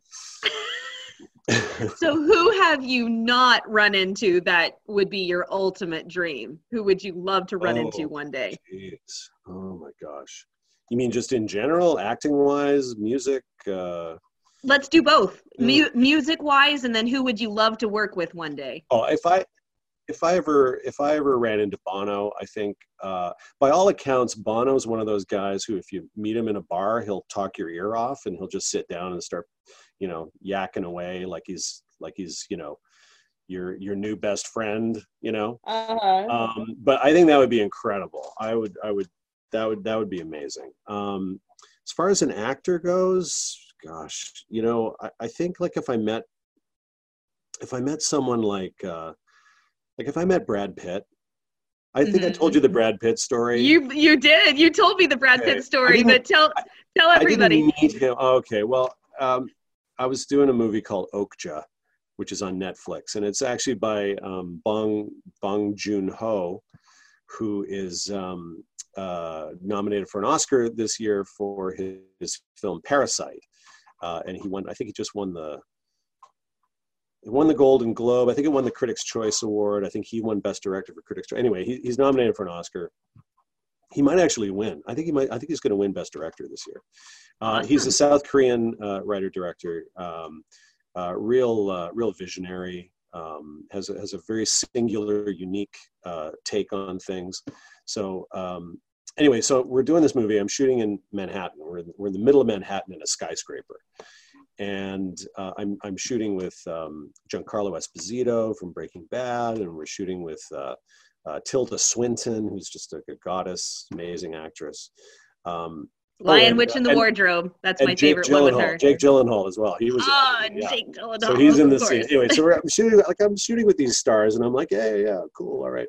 So who have you not run into that would be your ultimate dream? Who would you love to run Oh. into one day? Jeez. Oh my gosh. You mean just in general, acting wise, music? Uh, Let's do both, Mm. Mu- music wise, and then who would you love to work with one day? oh, if I if I ever if I ever ran into Bono, I think uh, by all accounts, Bono's one of those guys who, if you meet him in a bar, he'll talk your ear off and he'll just sit down and start, you know, yakking away like he's like he's you know your your new best friend, you know. Uh-huh. um, but I think that would be incredible. I would, I would, that would, that would be amazing. Um, as far as an actor goes, gosh, you know, I, I think like if I met, if I met someone like, uh, like if I met Brad Pitt, I think I Mhm. told you the Brad Pitt story. You you did. You told me the Brad Okay. Pitt story, but tell tell I everybody. didn't meet him. Oh, okay, well, um, I was doing a movie called Okja, which is on Netflix, and it's actually by um, Bong Bong Joon Ho, who is um, uh, nominated for an Oscar this year for his, his film Parasite, uh, and he won. I think he just won the. He won the Golden Globe. I think it won the Critics' Choice Award. I think he won Best Director for Critics' Choice. Anyway, he, he's nominated for an Oscar. He might actually win. I think he might. I think he's going to win Best Director this year. Uh, he's a South Korean uh, writer director, um, uh, real uh, real visionary. um, has a, has a very singular, unique uh, take on things. So um, anyway, so we're doing this movie. I'm shooting in Manhattan. We're in, we're in the middle of Manhattan in a skyscraper, and uh, I'm I'm shooting with um, Giancarlo Esposito from Breaking Bad, and we're shooting with uh, uh, Tilda Swinton, who's just a, a goddess, amazing actress. Um, Lion oh, Witch in the and, Wardrobe. That's my Jake favorite Gyllenhaal, one with her. Jake Gyllenhaal as well. He was. Oh, yeah. Jake Gyllenhaal. So he's in the scene. Anyway, so we're, I'm shooting like I'm shooting with these stars, and I'm like, yeah, yeah, yeah cool, all right.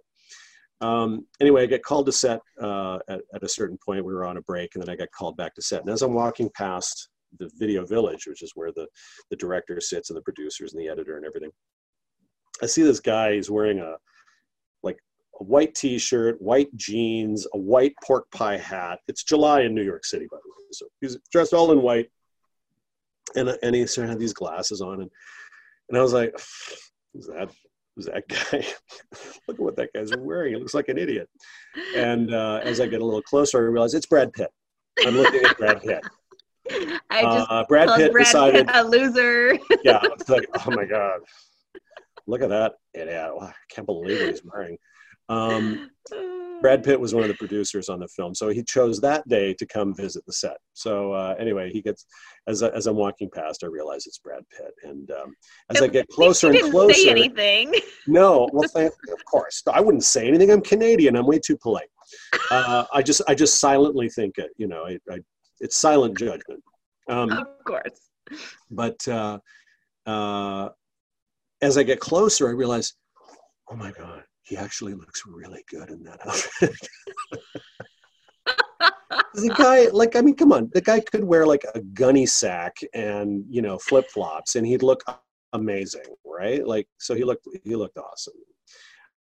Um, anyway, I get called to set uh, at, at a certain point. We were on a break, and then I got called back to set. And as I'm walking past the video village, which is where the the director sits and the producers and the editor and everything, I see this guy. He's wearing a like a white T-shirt, white jeans, a white pork pie hat. It's July in New York City, by the way. So he's dressed all in white, and and he sort of had these glasses on, and and I was like, "Who's that? Who's that guy? [laughs] Look at what that guy's wearing. He looks like an idiot." And uh, as I get a little closer, I realize it's Brad Pitt. I'm looking at Brad Pitt. [laughs] I just uh, Brad Pitt Brad decided Pitt a loser. [laughs] yeah, [laughs] it's like, oh my god, look at that idiot! I can't believe what he's wearing. Um, Brad Pitt was one of the producers on the film, so he chose that day to come visit the set. So uh, anyway, he gets as as I'm walking past, I realize it's Brad Pitt, and um, as I get closer and closer, say anything. [laughs] No, well, of course, I wouldn't say anything. I'm Canadian. I'm way too polite. Uh, I just I just silently think it. You know, I, I, it's silent judgment. Um, of course. But uh, uh, as I get closer, I realize, oh my god he actually looks really good in that outfit. [laughs] the guy, like, I mean, come on, the guy could wear like a gunny sack and you know flip flops, and he'd look amazing, right? Like, so he looked he looked awesome.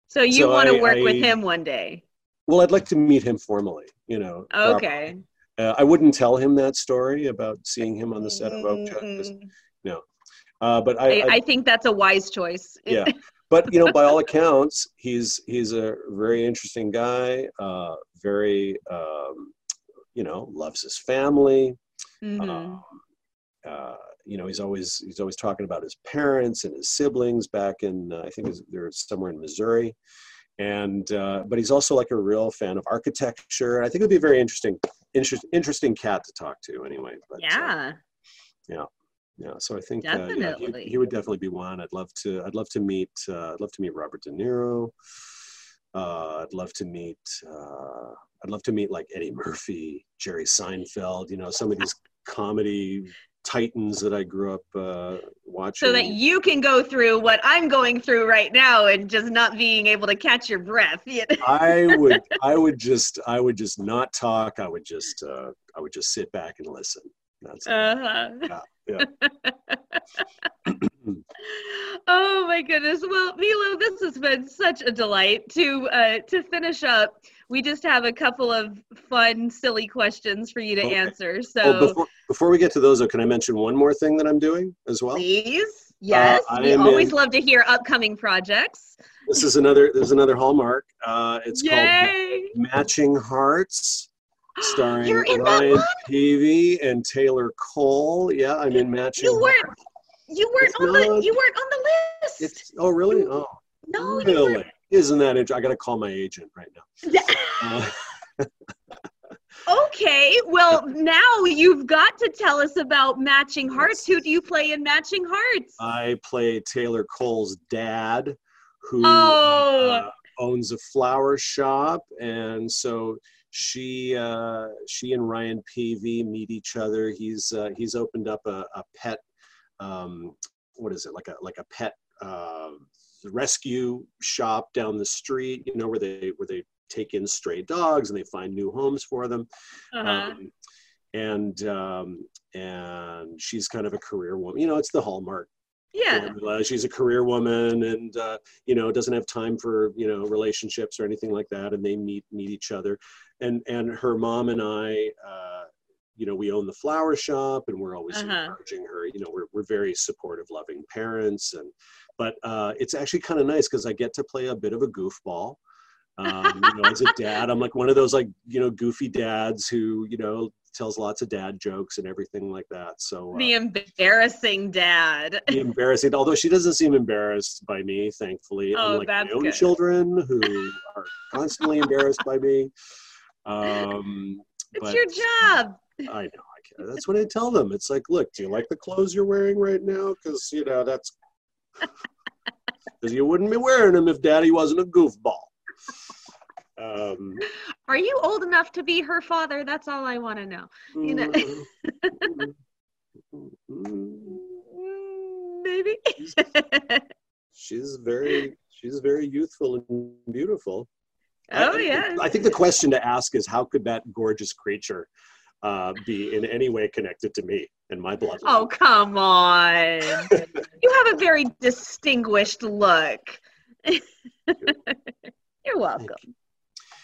So you so want to work I, with him one day? Well, I'd like to meet him formally. You know. Okay. Uh, I wouldn't tell him that story about seeing him on the set of Okja. Mm-hmm. No. Uh, but I, I, I, think that's a wise choice. [laughs] yeah, but you know, by all accounts, he's he's a very interesting guy. Uh, very, um, you know, loves his family. Mm-hmm. Um, uh, you know, he's always he's always talking about his parents and his siblings back in uh, I think they're somewhere in Missouri, and uh, but he's also like a real fan of architecture. I think it'd be very interesting, inter- interesting cat to talk to. Anyway, but, uh, yeah, yeah yeah. So i think uh, yeah, he, he, would definitely be one. I'd love to i'd love to meet uh, i'd love to meet robert de niro. Uh, i'd love to meet uh, i'd love to meet like eddie murphy jerry seinfeld you know some of these [laughs] comedy titans that i grew up uh, watching so that you can go through what i'm going through right now and just not being able to catch your breath i would [laughs] i would just i would just not talk i would just uh, i would just sit back and listen that's uh-huh. yeah yeah. [laughs] [clears throat] oh my goodness. Well, Milo, this has been such a delight to uh, to finish up. We just have a couple of fun, silly questions for you to okay. answer. So well, before, before we get to those, though, can I mention one more thing that I'm doing as well? Please. Yes. Uh, we always in, love to hear upcoming projects. This is another. There's another hallmark. Uh, it's Yay. called Matching Hearts starring Ryan Paevey and Taylor Cole. Yeah, I'm in matching. You weren't. You weren't it's on not, the. You weren't on the list. It's, oh really? Oh no, really? Isn't that interesting? I got to call my agent right now. [laughs] uh, [laughs] okay, well now you've got to tell us about Matching Hearts. Who do you play in Matching Hearts? I play Taylor Cole's dad, who oh. uh, owns a flower shop, and so she uh, she and Ryan Paevey meet each other. He's uh, he's opened up a, a pet um, what is it like a like a pet uh, rescue shop down the street. You know where they where they take in stray dogs and they find new homes for them. Uh-huh. Um, and um, and she's kind of a career woman. You know, it's the hallmark yeah she's a career woman and uh, you know doesn't have time for you know relationships or anything like that and they meet meet each other and and her mom and I, uh, you know, we own the flower shop, and we're always uh-huh. encouraging her. You know, we're we're very supportive, loving parents, and but uh, it's actually kind of nice because I get to play a bit of a goofball. Um, you know, as a dad, I'm like one of those like you know goofy dads who you know tells lots of dad jokes and everything like that. So uh, The embarrassing dad. be embarrassing. Although she doesn't seem embarrassed by me, thankfully, Oh, unlike my that's own good. children who are constantly embarrassed by me. Um, It's but your job. I know. I can't. That's what I tell them. It's like, look, do you like the clothes you're wearing right now? Because you know that's because you wouldn't be wearing them if Daddy wasn't a goofball. Um, Are you old enough to be her father? That's all I want to know. You know- mm, mm, Mm, Maybe. she's very she's very youthful and beautiful. oh I- yeah. I think the question to ask is how could that gorgeous creature uh, be in any way connected to me and my blood? Oh come on. [laughs] you have a very distinguished look. You're welcome.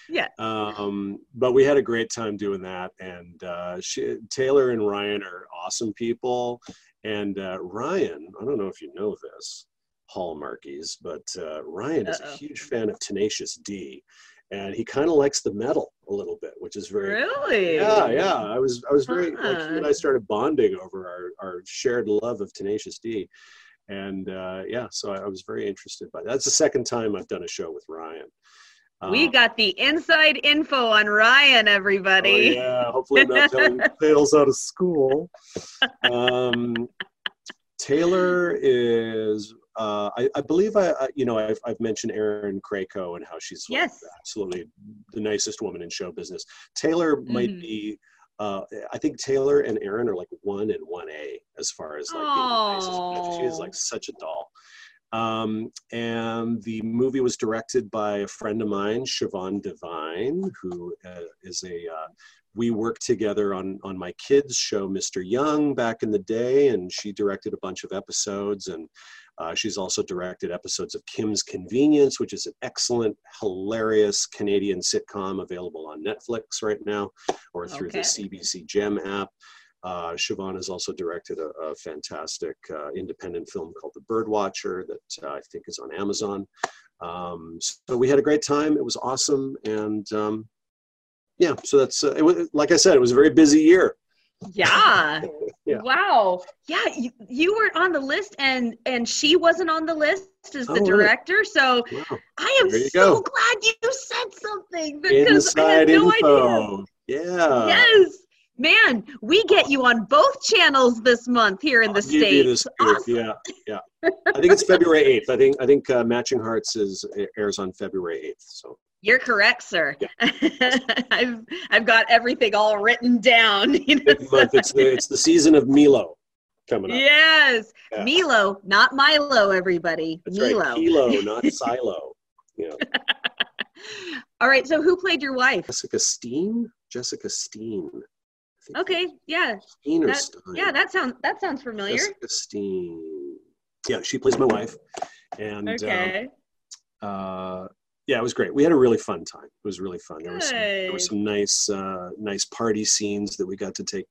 Yeah. Um, but we had a great time doing that, and uh, she, Taylor and Ryan are awesome people. And uh, Ryan, I don't know if you know this, Hallmarkies, but uh, Ryan is Uh-oh. a huge fan of Tenacious D, and he kind of likes the metal a little bit, which is very Really? Yeah, yeah. I was I was very like he and I started bonding over our, our shared love of Tenacious D. And uh, yeah, so I, I was very interested by that. That's the second time I've done a show with Ryan. We Um, got the inside info on Ryan, oh, everybody. yeah, hopefully I'm not telling [laughs] tales out of school. Um, Taylor is, uh, I, I believe I, I, you know, I've, I've mentioned Erin Krakow and how she's Yes. absolutely the nicest woman in show business. Taylor might Mhm. be, uh, I think Taylor and Erin are like one and one A as far as like being the. She is like such a doll. Um, and the movie was directed by a friend of mine, Siobhan Devine, who uh, is a. We worked together on on my kids' show, Mr. Young, back in the day, and she directed a bunch of episodes. And uh, she's also directed episodes of Kim's Convenience, which is an excellent, hilarious Canadian sitcom available on Netflix right now, or through the CBC Gem app. Uh, Siobhan has also directed a, a fantastic uh, independent film called The Birdwatcher that uh, I think is on Amazon. Um, so we had a great time. It was awesome, and um, yeah. So that's uh, it was, like I said, it was a very busy year. Yeah. [laughs] Yeah. Wow. Yeah, you, you were on the list and and she wasn't on the list as the Oh, director. So Wow. I am so go. glad you said something because I had Inside no idea. info. Yeah. Yes. Man, we get you on both channels this month here in the I'll give you the States. Awesome. Yeah, yeah. I think it's February eighth. I think I think uh, Matching Hearts is airs on February eighth. So You're correct, sir. [laughs] I've I've got everything all written down. [laughs] You know? It's the it's the season of Milo coming up. Yes. Yeah. Milo, not Milo, everybody. That's Milo. right. Kilo, [laughs] not silo. Yeah. All right, so who played your wife? Jessica Steen. Jessica Steen. Okay, yeah. Steen or that- Stein. Yeah, that sounds that sounds familiar. Jessica Steen. Yeah, she plays my wife, and um, Okay. uh, yeah, it was great. We had a really fun time. It was really fun. There were some, there were some nice, uh, nice party scenes that we got to take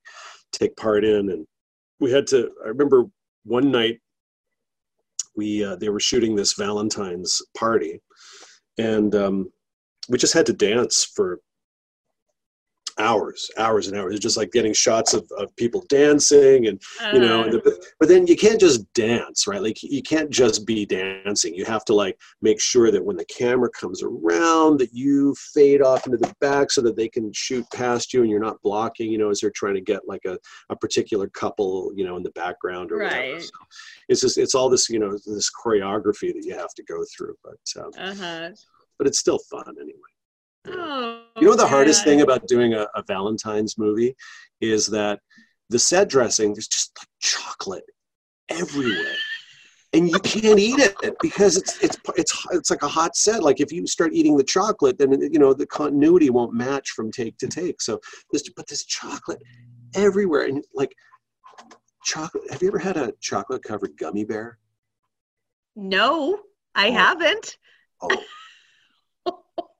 take part in, and we had to. I remember one night we uh, they were shooting this Valentine's party, and um, we just had to dance for hours, hours and hours, It's just like getting shots of, of people dancing and you know Uh, the, but then you can't just dance right like you can't just be dancing you have to like make sure that when the camera comes around that you fade off into the back so that they can shoot past you and you're not blocking you know as they're trying to get like a, a particular couple you know in the background or whatever Right. so it's just it's all this you know this choreography that you have to go through but um, uh-huh. but it's still fun anyway. Oh, You know the hardest thing about doing a, a Valentine's movie is that the set dressing, there's just like chocolate everywhere. And you can't eat it because it's it's it's it's like a hot set. Like if you start eating the chocolate, then you know the continuity won't match from take to take. So there's but this chocolate everywhere, and like chocolate. Have you ever had a chocolate covered gummy bear? No, I Oh. haven't. Oh.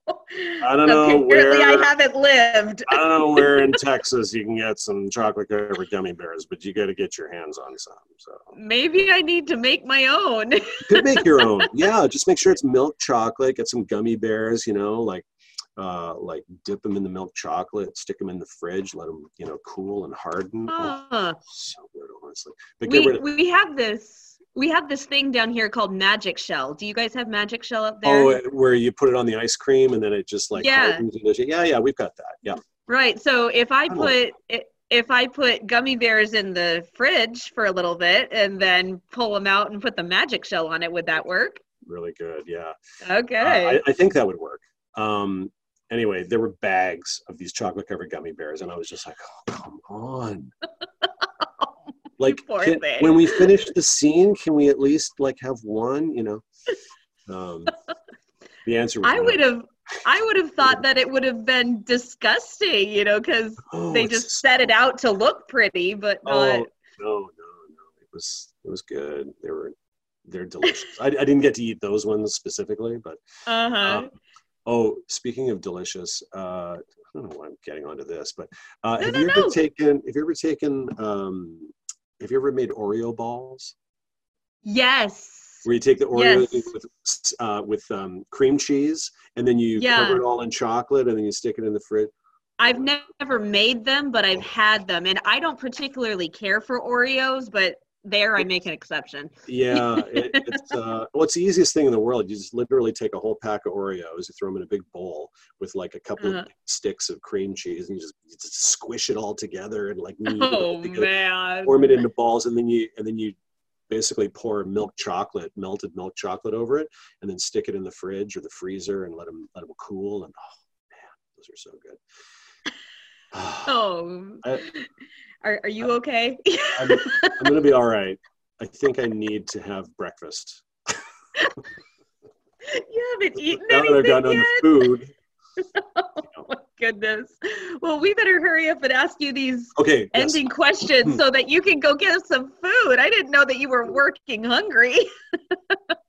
I don't know Apparently, where I haven't lived. I don't know where in [laughs] Texas you can get some chocolate covered gummy bears, but you got to get your hands on some. So Maybe I need to make my own. you could make your own. [laughs] Yeah, just make sure it's milk chocolate. Get some gummy bears. You know, like uh, like dip them in the milk chocolate, stick them in the fridge, let them you know cool and harden. Oh, Uh, so good, honestly. But we of, we have this we have this thing down here called Magic Shell. Do you guys have Magic Shell up there? oh, uh, where you put it on the ice cream and then it just like Yeah. hardens and does- yeah, yeah, we've got that. Yeah. Right. So if I put if I put gummy bears in the fridge for a little bit and then pull them out and put the magic shell on it, would that work? Really good. Yeah. Okay. Uh, I, I think that would work. Um, anyway, there were bags of these chocolate covered gummy bears, and I was just like, oh, come on. [laughs] Like, [laughs] can- when we finish the scene, can we at least like have one? You know. [laughs] Um, the answer was I would have I would have thought that it would have been disgusting, you know, because Oh, they just set it out to look pretty, but Oh not. no, no, no! It was it was good. They were they're delicious. I, I didn't get to eat those ones specifically, but Uh huh. um, oh, speaking of delicious, uh, I don't know why I'm getting onto this, but uh, No, have no, you no. ever taken? Have you ever taken? Um, have you ever made Oreo balls? yes. Where you take the Oreo Yes. with uh, with um, cream cheese, and then you Yeah. cover it all in chocolate, and then you stick it in the fridge. I've never made them, but I've had them, and I don't particularly care for Oreos, but there I make an exception. Yeah, [laughs] it, it's uh, well, it's the easiest thing in the world. You just literally take a whole pack of Oreos, you throw them in a big bowl with like a couple Uh-huh. of sticks of cream cheese, and you just, you just squish it all together and like knead it Oh together, form it into balls, and then you and then you basically pour milk chocolate, melted milk chocolate over it, and then stick it in the fridge or the freezer and let them let them cool. And oh man, those are so good. [sighs] Oh, I- are are you uh, okay? [laughs] I'm, I'm gonna be all right. I think I need to have breakfast. you haven't eaten now that I've anything gotten on yet. the food. [laughs] Oh my goodness. Well, we better hurry up and ask you these Okay. yes. ending questions [clears throat] so that you can go get some food. I didn't know that you were working hungry. [laughs]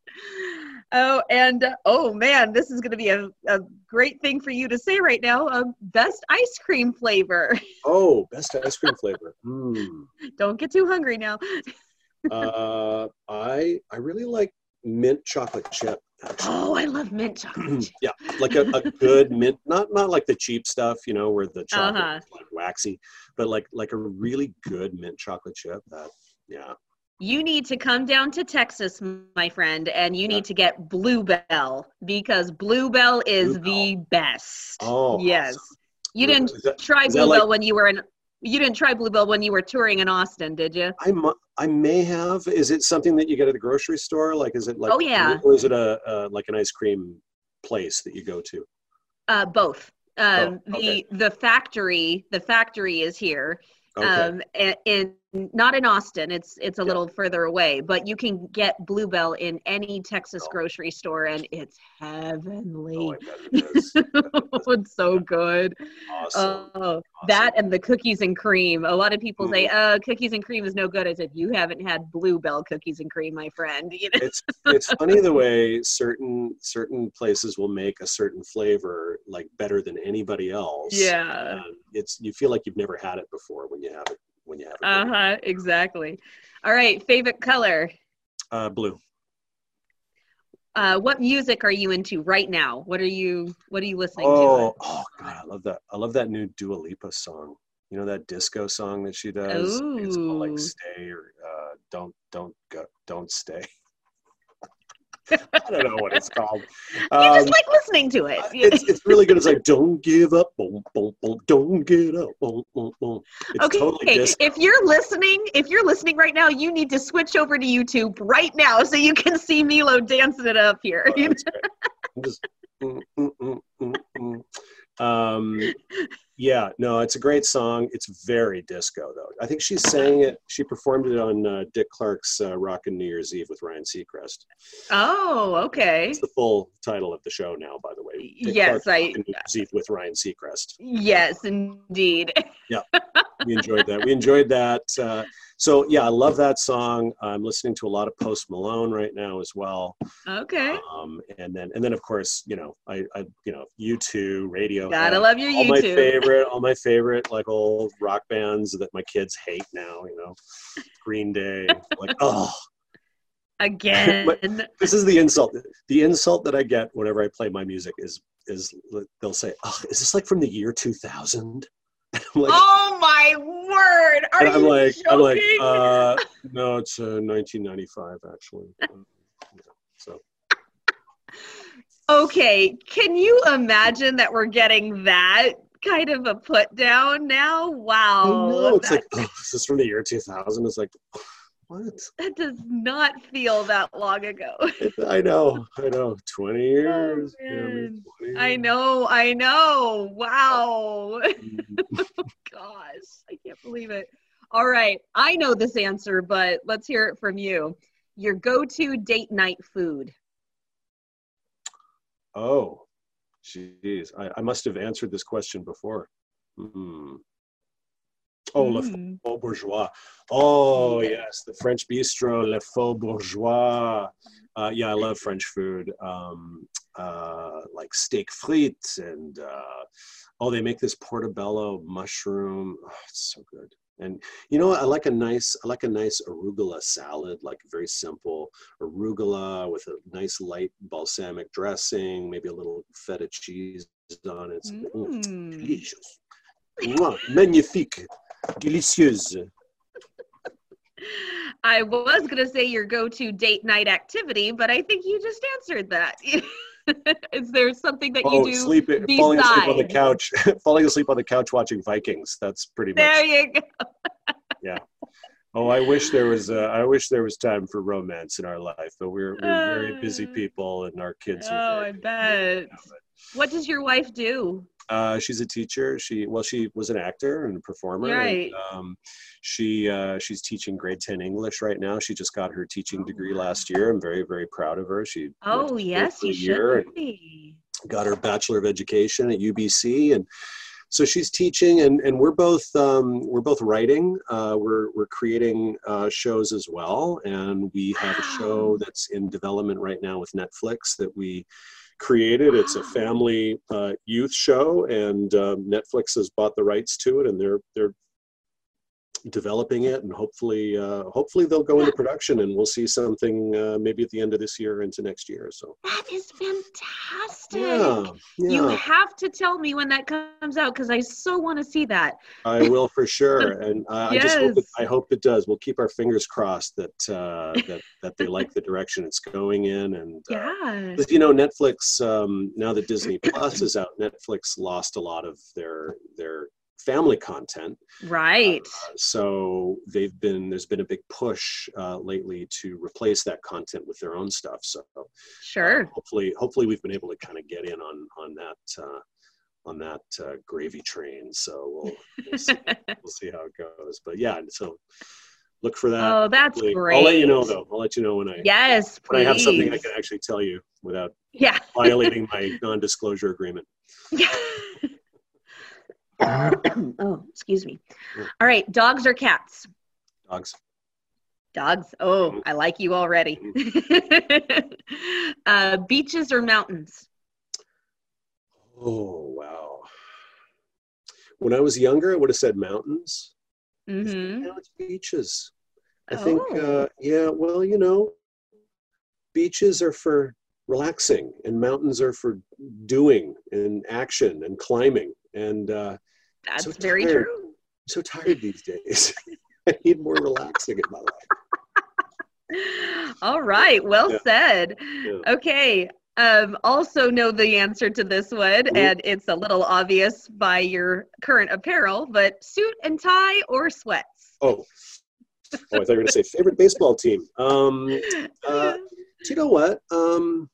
oh, and oh man, this is going to be a, a great thing for you to say right now. Uh, best ice cream flavor. [laughs] Oh, best ice cream flavor. Mm. Don't get too hungry now. [laughs] Uh, I I really like mint chocolate chip. Actually. Oh, I love mint chocolate. [clears throat] yeah, like a, a good mint, not not like the cheap stuff, you know, where the chocolate Uh-huh. is like waxy, but like like a really good mint chocolate chip. That yeah. You need to come down to Texas, my friend, and you need to get Bluebell because Bluebell is the best. Oh, yes. awesome. You didn't that- try Bluebell like- when you were in. You didn't try Bluebell when you were touring in Austin, did you? I mu- I may have. Is it something that you get at the grocery store? Like, is it like? Oh, yeah. Or is it a uh, like an ice cream place that you go to? Uh, both. Um, Oh, okay. The the factory the factory is here. Okay. Um, a- in not in Austin. It's it's a Yeah. little further away, but you can get Bluebell in any Texas Oh. grocery store, and it's heavenly. oh, it is. I bet it is. it's so good. Awesome. Oh, that and the cookies and cream. A lot of people say, Mm-hmm. "Uh, cookies and cream is no good." I said, "You haven't had Bluebell cookies and cream, my friend." You know? it's it's funny the way certain certain places will make a certain flavor like better than anybody else. Yeah. And it's you feel like you've never had it before when you have it when you have it. Uh huh. Exactly. All right. Favorite color. Uh, blue. Uh, what music are you into right now? What are you What are you listening Oh, oh god, I love that. I love that new Dua Lipa song. You know that disco song that she does? It's called like "Stay" or uh, "Don't Don't Go Don't Stay." [laughs] [laughs] I don't know what it's called. [laughs] you Um, just like listening to it. it's it's really good. It's like don't give up, boom, boom, boom, don't get up, boom, boom, boom. It's okay. totally disco. if you're listening, if you're listening right now, you need to switch over to YouTube right now so you can see Milo dancing it up here. Oh. [laughs] I'm just, mm, mm, mm, mm, mm. Um, yeah, no, it's a great song. It's very disco, though. I think she sang it. She performed it on uh, Dick Clark's uh, "Rockin' New Year's Eve" with Ryan Seacrest. oh, okay. It's the full title of the show now, by the way. Dick Yes, I- Rockin' New Year's Eve with Ryan Seacrest. Yes, indeed. Yeah, we enjoyed that. We enjoyed that. Uh, so yeah, I love that song. I'm listening to a lot of Post Malone right now as well. Okay. Um, and then and then of course, you know, I, I you know, U2, Radio. Gotta love your all my favorite, all my favorite like old rock bands that my kids hate now. You know, Green Day. Like, [laughs] oh, Again. this is the insult. The insult that I get whenever I play my music is is they'll say, "Oh, is this like from the year 2000?" Like, oh my word! Are I'm you like, joking? I'm like, uh, [laughs] no, it's uh, 1995 actually. Um, yeah, so okay, can you imagine that we're getting that kind of a put down now? Wow, know it's like, oh, is this from the year 2000? It's like, what? that does not feel that long ago. [laughs] I know, I know. 20 years. Oh, man. 20 I know, I know. Wow. [laughs] Mm. Gosh, I can't believe it. All right, I know this answer, but let's hear it from you. Your go-to date night food. Oh, jeez. I, I must have answered this question before. Hmm. Oh, Le Mm. Faux Bourgeois. Oh, yes, the French bistro, Le Faux Bourgeois. Uh, yeah, I love French food. Um, uh, like steak frites and uh, oh, they make this portobello mushroom. Oh, it's so good. And you know? I like a nice, I like a nice arugula salad, like very simple arugula with a nice light balsamic dressing, maybe a little feta cheese on it. It's mm, Mm. delicious. Mwah, magnifique, delicieuse. I was going to say your go-to date night activity, but I think you just answered that. [laughs] Is there something that you Oh, do? sleep, falling asleep on the couch, [laughs] falling asleep on the couch watching Vikings. That's pretty much. There you go. [laughs] Yeah. Oh, I wish there was. Uh, I wish there was time for romance in our life, but we're, we're very busy Uh, people, and our kids. are Oh, very I busy. bet. Yeah, What does your wife do? Uh, she's a teacher. She well, she was an actor and a performer. and, Right. um, she uh, she's teaching grade ten English right now. She just got her teaching Oh, degree wow. last year. I'm very very proud of her. She Oh, yes, you should be. got her bachelor of education at UBC, and so she's teaching. And and we're both um, we're both writing. Uh, we're we're creating uh, shows as well, and we have a show that's in development right now with Netflix that we created. It's a family uh, youth show, and um, Netflix has bought the rights to it, and they're they're developing it, and hopefully uh, hopefully they'll go into production, and we'll see something uh, maybe at the end of this year into next year. So That is fantastic. yeah, You have to tell me when that comes out because I so want to see that. I will for sure, [laughs] and uh, I just hope it, I hope it does. We'll keep our fingers crossed that uh, that that they like the direction it's going in, and uh, Yeah. But, you know netflix um, now that disney plus is out netflix lost a lot of their their family content. Right. Uh, so they've been there's been a big push uh, lately to replace that content with their own stuff. So Sure. hopefully hopefully we've been able to kind of get in on on that uh, on that uh, gravy train. So we'll we'll see, [laughs] we'll see how it goes. But yeah so look for that. Oh, that's Hopefully- great. i'll let you know though. I'll let you know when i Yes, when i have something i can actually tell you without Yeah. violating my non-disclosure agreement [laughs] [coughs] oh, excuse me. All right, dogs or cats? dogs Dogs. Oh, Mhm. I like you already. [laughs] uh, beaches or mountains? oh wow when i was younger i would have said mountains Mm-hmm. now it's beaches i think Oh. uh, yeah well you know beaches are for relaxing and mountains are for doing and action and climbing and uh, That's so very tired. true. i'm so tired these days [laughs] i need more relaxing in my life All right, well Yeah. said. Yeah. Okay. Um, also know the answer to this one, Mhm. and it's a little obvious by your current apparel, but suit and tie or sweats? oh oh i thought you were going to say [laughs] favorite baseball team um, Uh, [laughs] do you know what? Um,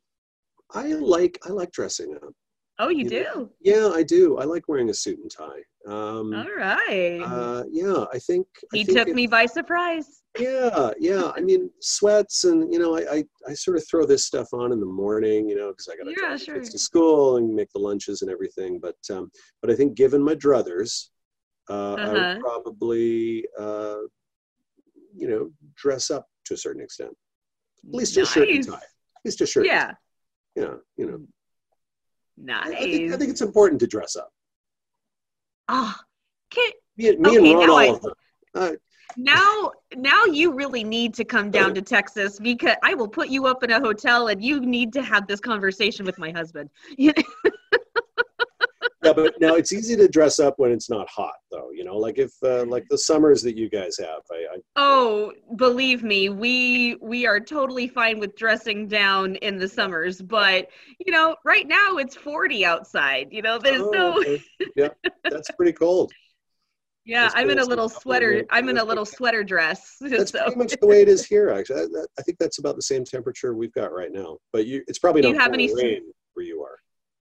I like I like dressing up. Oh, you you do? Yeah, I do. I like wearing a suit and tie. Um, All right. uh, yeah, I think I he think took it- me by surprise. Yeah, yeah. I mean, sweats and you know, I, I I sort of throw this stuff on in the morning, you know, because I got to Yeah, sure. kids to school and make the lunches and everything. But um, but I think given my druthers, uh, I Uh-huh. would probably uh, you know dress up to a certain extent. At least a shirt and tie. At least a shirt. Yeah. yeah, you know. Nice. I think, I think it's important to dress up. Ah, can, Me, me Okay, and Ron now I- Oliver. Uh, now now you really need to come down to Texas because I will put you up in a hotel and you need to have this conversation with my husband. [laughs] yeah, but now it's easy to dress up when it's not hot, though. You know, like if uh, like the summers that you guys have. I, I Oh, believe me, we we are totally fine with dressing down in the summers, but you know, right now it's 40 outside. You know, there's oh, no okay. yeah, that's pretty cold. Yeah, That's I'm in a little sweater. I'm in a little [laughs] sweater dress. [laughs] That's so pretty much the way it is here. Actually, I, I think that's about the same temperature we've got right now. But you, it's probably Do not you have any rain where you are.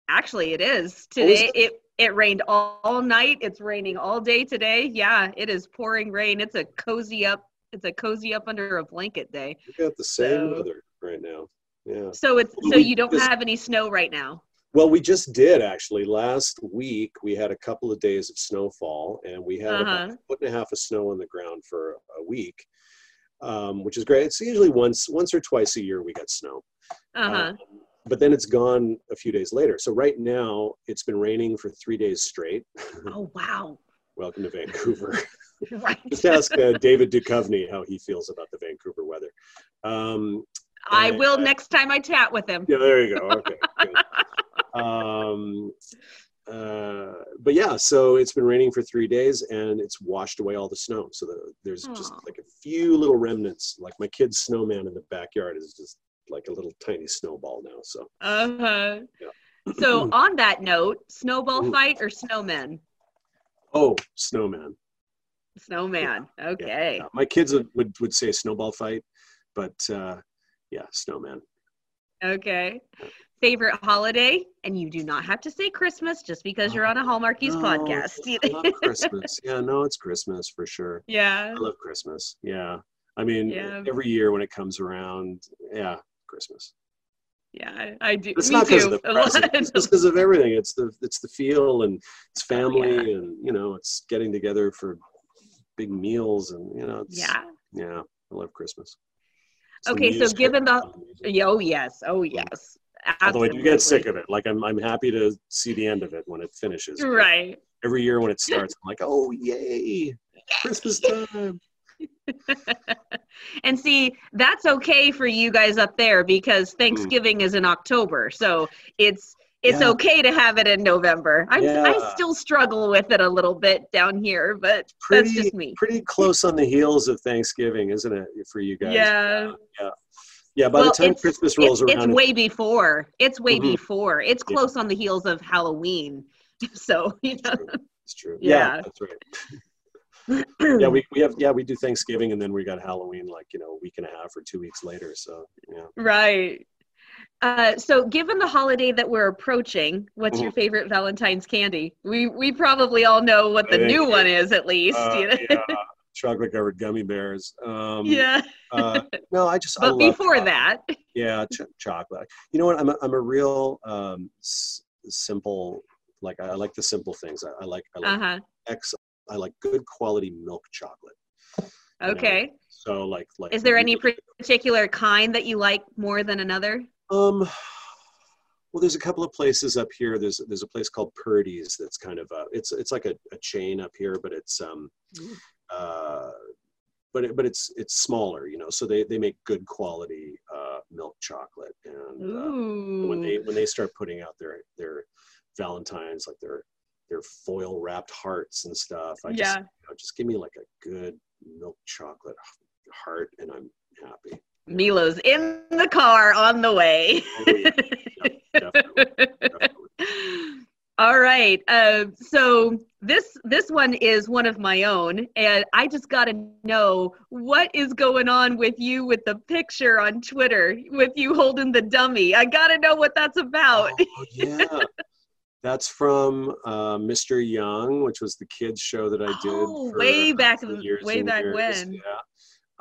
Actually it is. Oh, Today it it rained all, all night. It's raining all day today. Yeah, it is pouring rain. It's a cozy up it's a cozy up under a blanket day. We've got the same So- weather right now. Yeah. So it's so you don't have any snow right now. Well, we just did actually. Last week, we had a couple of days of snowfall, and we had Uh-huh. a foot and a half of snow on the ground for a week, um, which is great. It's usually once, once or twice a year we get snow. Uh-huh. Um, but then it's gone a few days later. So right now, it's been raining for three days straight. [laughs] oh wow. Welcome to Vancouver. [laughs] Right. Just ask uh, David Duchovny how he feels about the Vancouver weather. Um, I will uh, next time I chat with him. yeah, there you go. Okay. [laughs] um, uh, but yeah, so it's been raining for three days and it's washed away all the snow. So the, there's just like a few little remnants. Like my kid's snowman in the backyard is just like a little tiny snowball now. So Uh-huh. Yeah. So [clears throat] on that note, snowball fight or snowman? oh, snowman. Snowman. Yeah, Okay. yeah. My kids would, would, say snowball fight, but uh, yeah, snowman. Okay. Favorite holiday? And you do not have to say Christmas just because you're on a Hallmarkies No, podcast. I love [laughs] Christmas. Yeah, no, it's Christmas for sure. yeah. I love Christmas. Yeah. I mean, Yeah. every year when it comes around, yeah, Christmas. Yeah, I, I do. It's Me not because of the A lot present. It's just because of everything. It's the it's the feel and it's family Oh, yeah. and you know it's getting together for big meals and you know it's, yeah. yeah I love Christmas. It's Okay, so given the- I love music. Oh yes. Oh yes. although I do get sick of it. Like I'm I'm happy to see the end of it when it finishes. but Right. Every year when it starts, I'm like, oh yay, Christmas [laughs] time. [laughs] and see, that's okay for you guys up there because Thanksgiving is in October. So it's it's Yeah. okay to have it in November. I I still struggle with it a little bit down here, but Pretty that's just me. pretty close on the heels of Thanksgiving, isn't it, for you guys? Yeah. yeah. Yeah. By Well, the time Christmas rolls it's, around, it's way before. It's way Mhm. before. It's Yeah. close on the heels of Halloween. [laughs] So, you know. It's true. Yeah. Yeah, that's right. [laughs] yeah, we, [clears throat] we have yeah we do Thanksgiving and then we got Halloween like you know a week and a half or two weeks later. So yeah. Right. Uh, so, given the holiday that we're approaching, what's Mhm. your favorite Valentine's candy? We we probably all know what the think new one is, at least. Uh, you know? yeah, chocolate covered gummy bears. Um, yeah. Uh, [laughs] no, I just I But love before chocolate. that, yeah, ch- chocolate. You know what? I'm a, I'm a real um, s- simple like I, I like the simple things. I, I like I like uh huh. X. I like good quality milk chocolate. know, Okay. So like like. Is there any particular kind that you like more than another? Um, well, there's a couple of places up here. There's there's a place called Purdy's that's kind of a it's it's like a, a chain up here, but it's um Mm. uh but it, but it's it's smaller, you know. So they they make good quality uh, milk chocolate, and uh, when they when they start putting out their their Valentines like their their foil wrapped hearts and stuff, I just yeah. you know, just give me like a good milk chocolate heart, and I'm happy. Milo's in the car on the way. Oh, yeah. Definitely, definitely. [laughs] All right. Uh, so this this one is one of my own, and I just got to know what is going on with you with the picture on Twitter with you holding the dummy. I got to know what that's about. Oh, yeah. [laughs] That's from uh, Mr. Young, which was the kids show that I did. Oh, way back- years way back years. when. Yeah.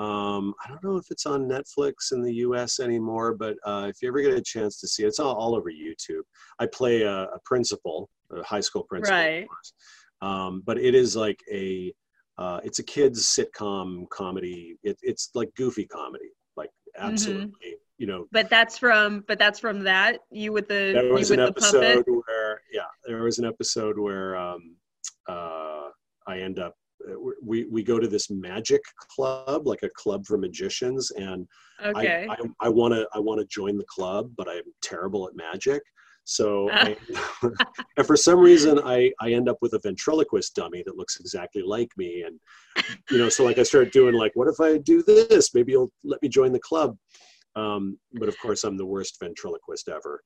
Um, I don't know if it's on Netflix in the U.S. anymore, but uh, if you ever get a chance to see it, it's all, all over YouTube. I play a, a principal, a high school principal, Right. Um, but it is like a, uh, it's a kids sitcom comedy. It, it's like goofy comedy, like Mm-hmm. You know, But that's from but that's from that you with the there you was with an the puppet. episode where yeah there was an episode where um uh i end up we we go to this magic club like a club for magicians and Okay. i i want to i want to join the club but i'm terrible at magic So, I, [laughs] and for some reason, I, I end up with a ventriloquist dummy that looks exactly like me. And, you know, so like I started doing like, what if I do this? Maybe you'll let me join the club. Um, but of course, I'm the worst ventriloquist ever.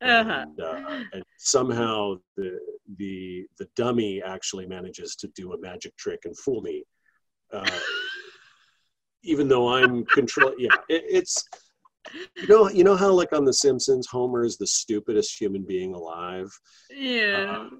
Uh-huh. And, uh, and, somehow the the the dummy actually manages to do a magic trick and fool me, uh, even though I'm control. Yeah, it, it's you know, you know how like on The Simpsons, Homer is the stupidest human being alive. Yeah. Uh,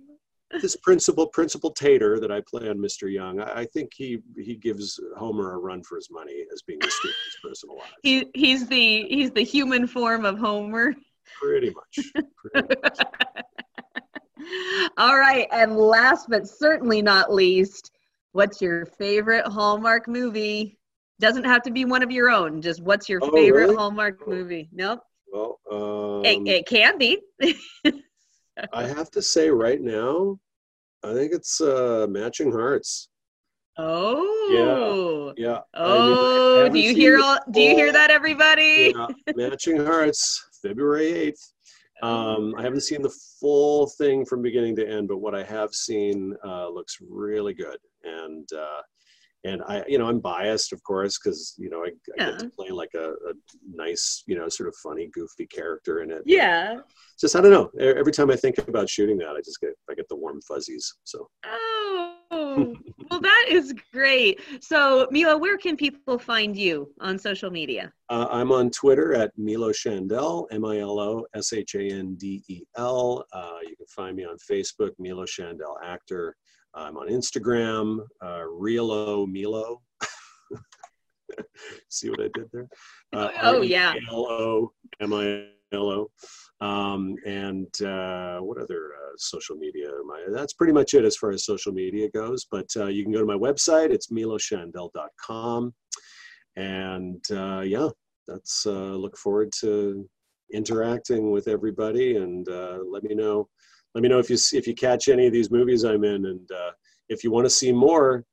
this principal, Principal Tater, that I play on Mr. Young, I, I, think he he gives Homer a run for his money as being the stupidest person alive. He he's the he's the human form of Homer. Pretty much. Pretty much. [laughs] All right, and last but certainly not least, what's your favorite Hallmark movie? Doesn't have to be one of your own. Just what's your oh, favorite really? Hallmark oh. movie? Nope. Well, um, it, it can be. [laughs] [laughs] I have to say right now, I think it's uh, Matching Hearts. Oh. Yeah. Yeah. Oh, I mean, I do you hear all? Do you hear that, everybody? Yeah. Matching Hearts, February eighth. [laughs] Um, I haven't seen the full thing from beginning to end, but what I have seen uh, looks really good, and uh, and I, you know, I'm biased, of course, because you know I, I get to play like a, a, nice, you know, sort of funny, goofy character in it. Yeah. Just I don't know. Every time I think about shooting that, I just get I get the warm fuzzies. So. Oh, well, that is great. So, Milo, where can people find you on social media? Uh, I'm on Twitter at Milo Shandel, M-I-L-O S-H-A-N-D-E-L. Uh, you can find me on Facebook, Milo Shandel Actor. I'm on Instagram, uh, Realo Milo. [laughs] See what I did there? [laughs] Uh, oh, yeah. L O M I L O. Um, and uh, what other uh, social media am I? That's pretty much it as far as social media goes. But uh, you can go to my website. It's miloshandel.com. And uh, yeah, that's uh, look forward to interacting with everybody and uh, let me know let me know if you if you catch any of these movies I'm in, and uh, if you want to see more,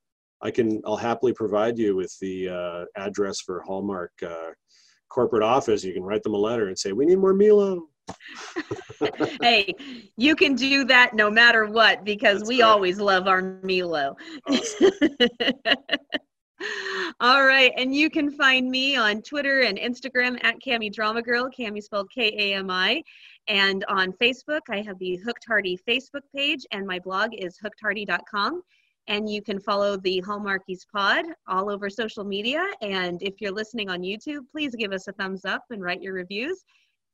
I can I'll happily provide you with the uh, address for Hallmark uh, corporate office. You can write them a letter and say we need more Milo. [laughs] hey, you can do that no matter what because That's we right. always love our Milo. Awesome. [laughs] All right, and you can find me on Twitter and Instagram at Kami Drama Girl, Kami spelled K-A-M-I, and on Facebook, I have the Hooked Hardy Facebook page, and my blog is hookedhardy.com. And you can follow the Hallmarkies Pod all over social media. And if you're listening on YouTube, please give us a thumbs up and write your reviews.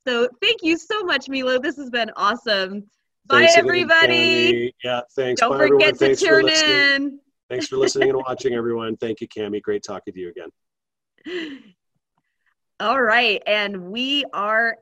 So thank you so much, Milo. This has been awesome. Bye, everybody. Yeah, thanks. Don't Bye, forget everyone. to thanks tune in. Thanks for listening and [laughs] watching, everyone. Thank you, Kami. Great talking to you again. All right. And we are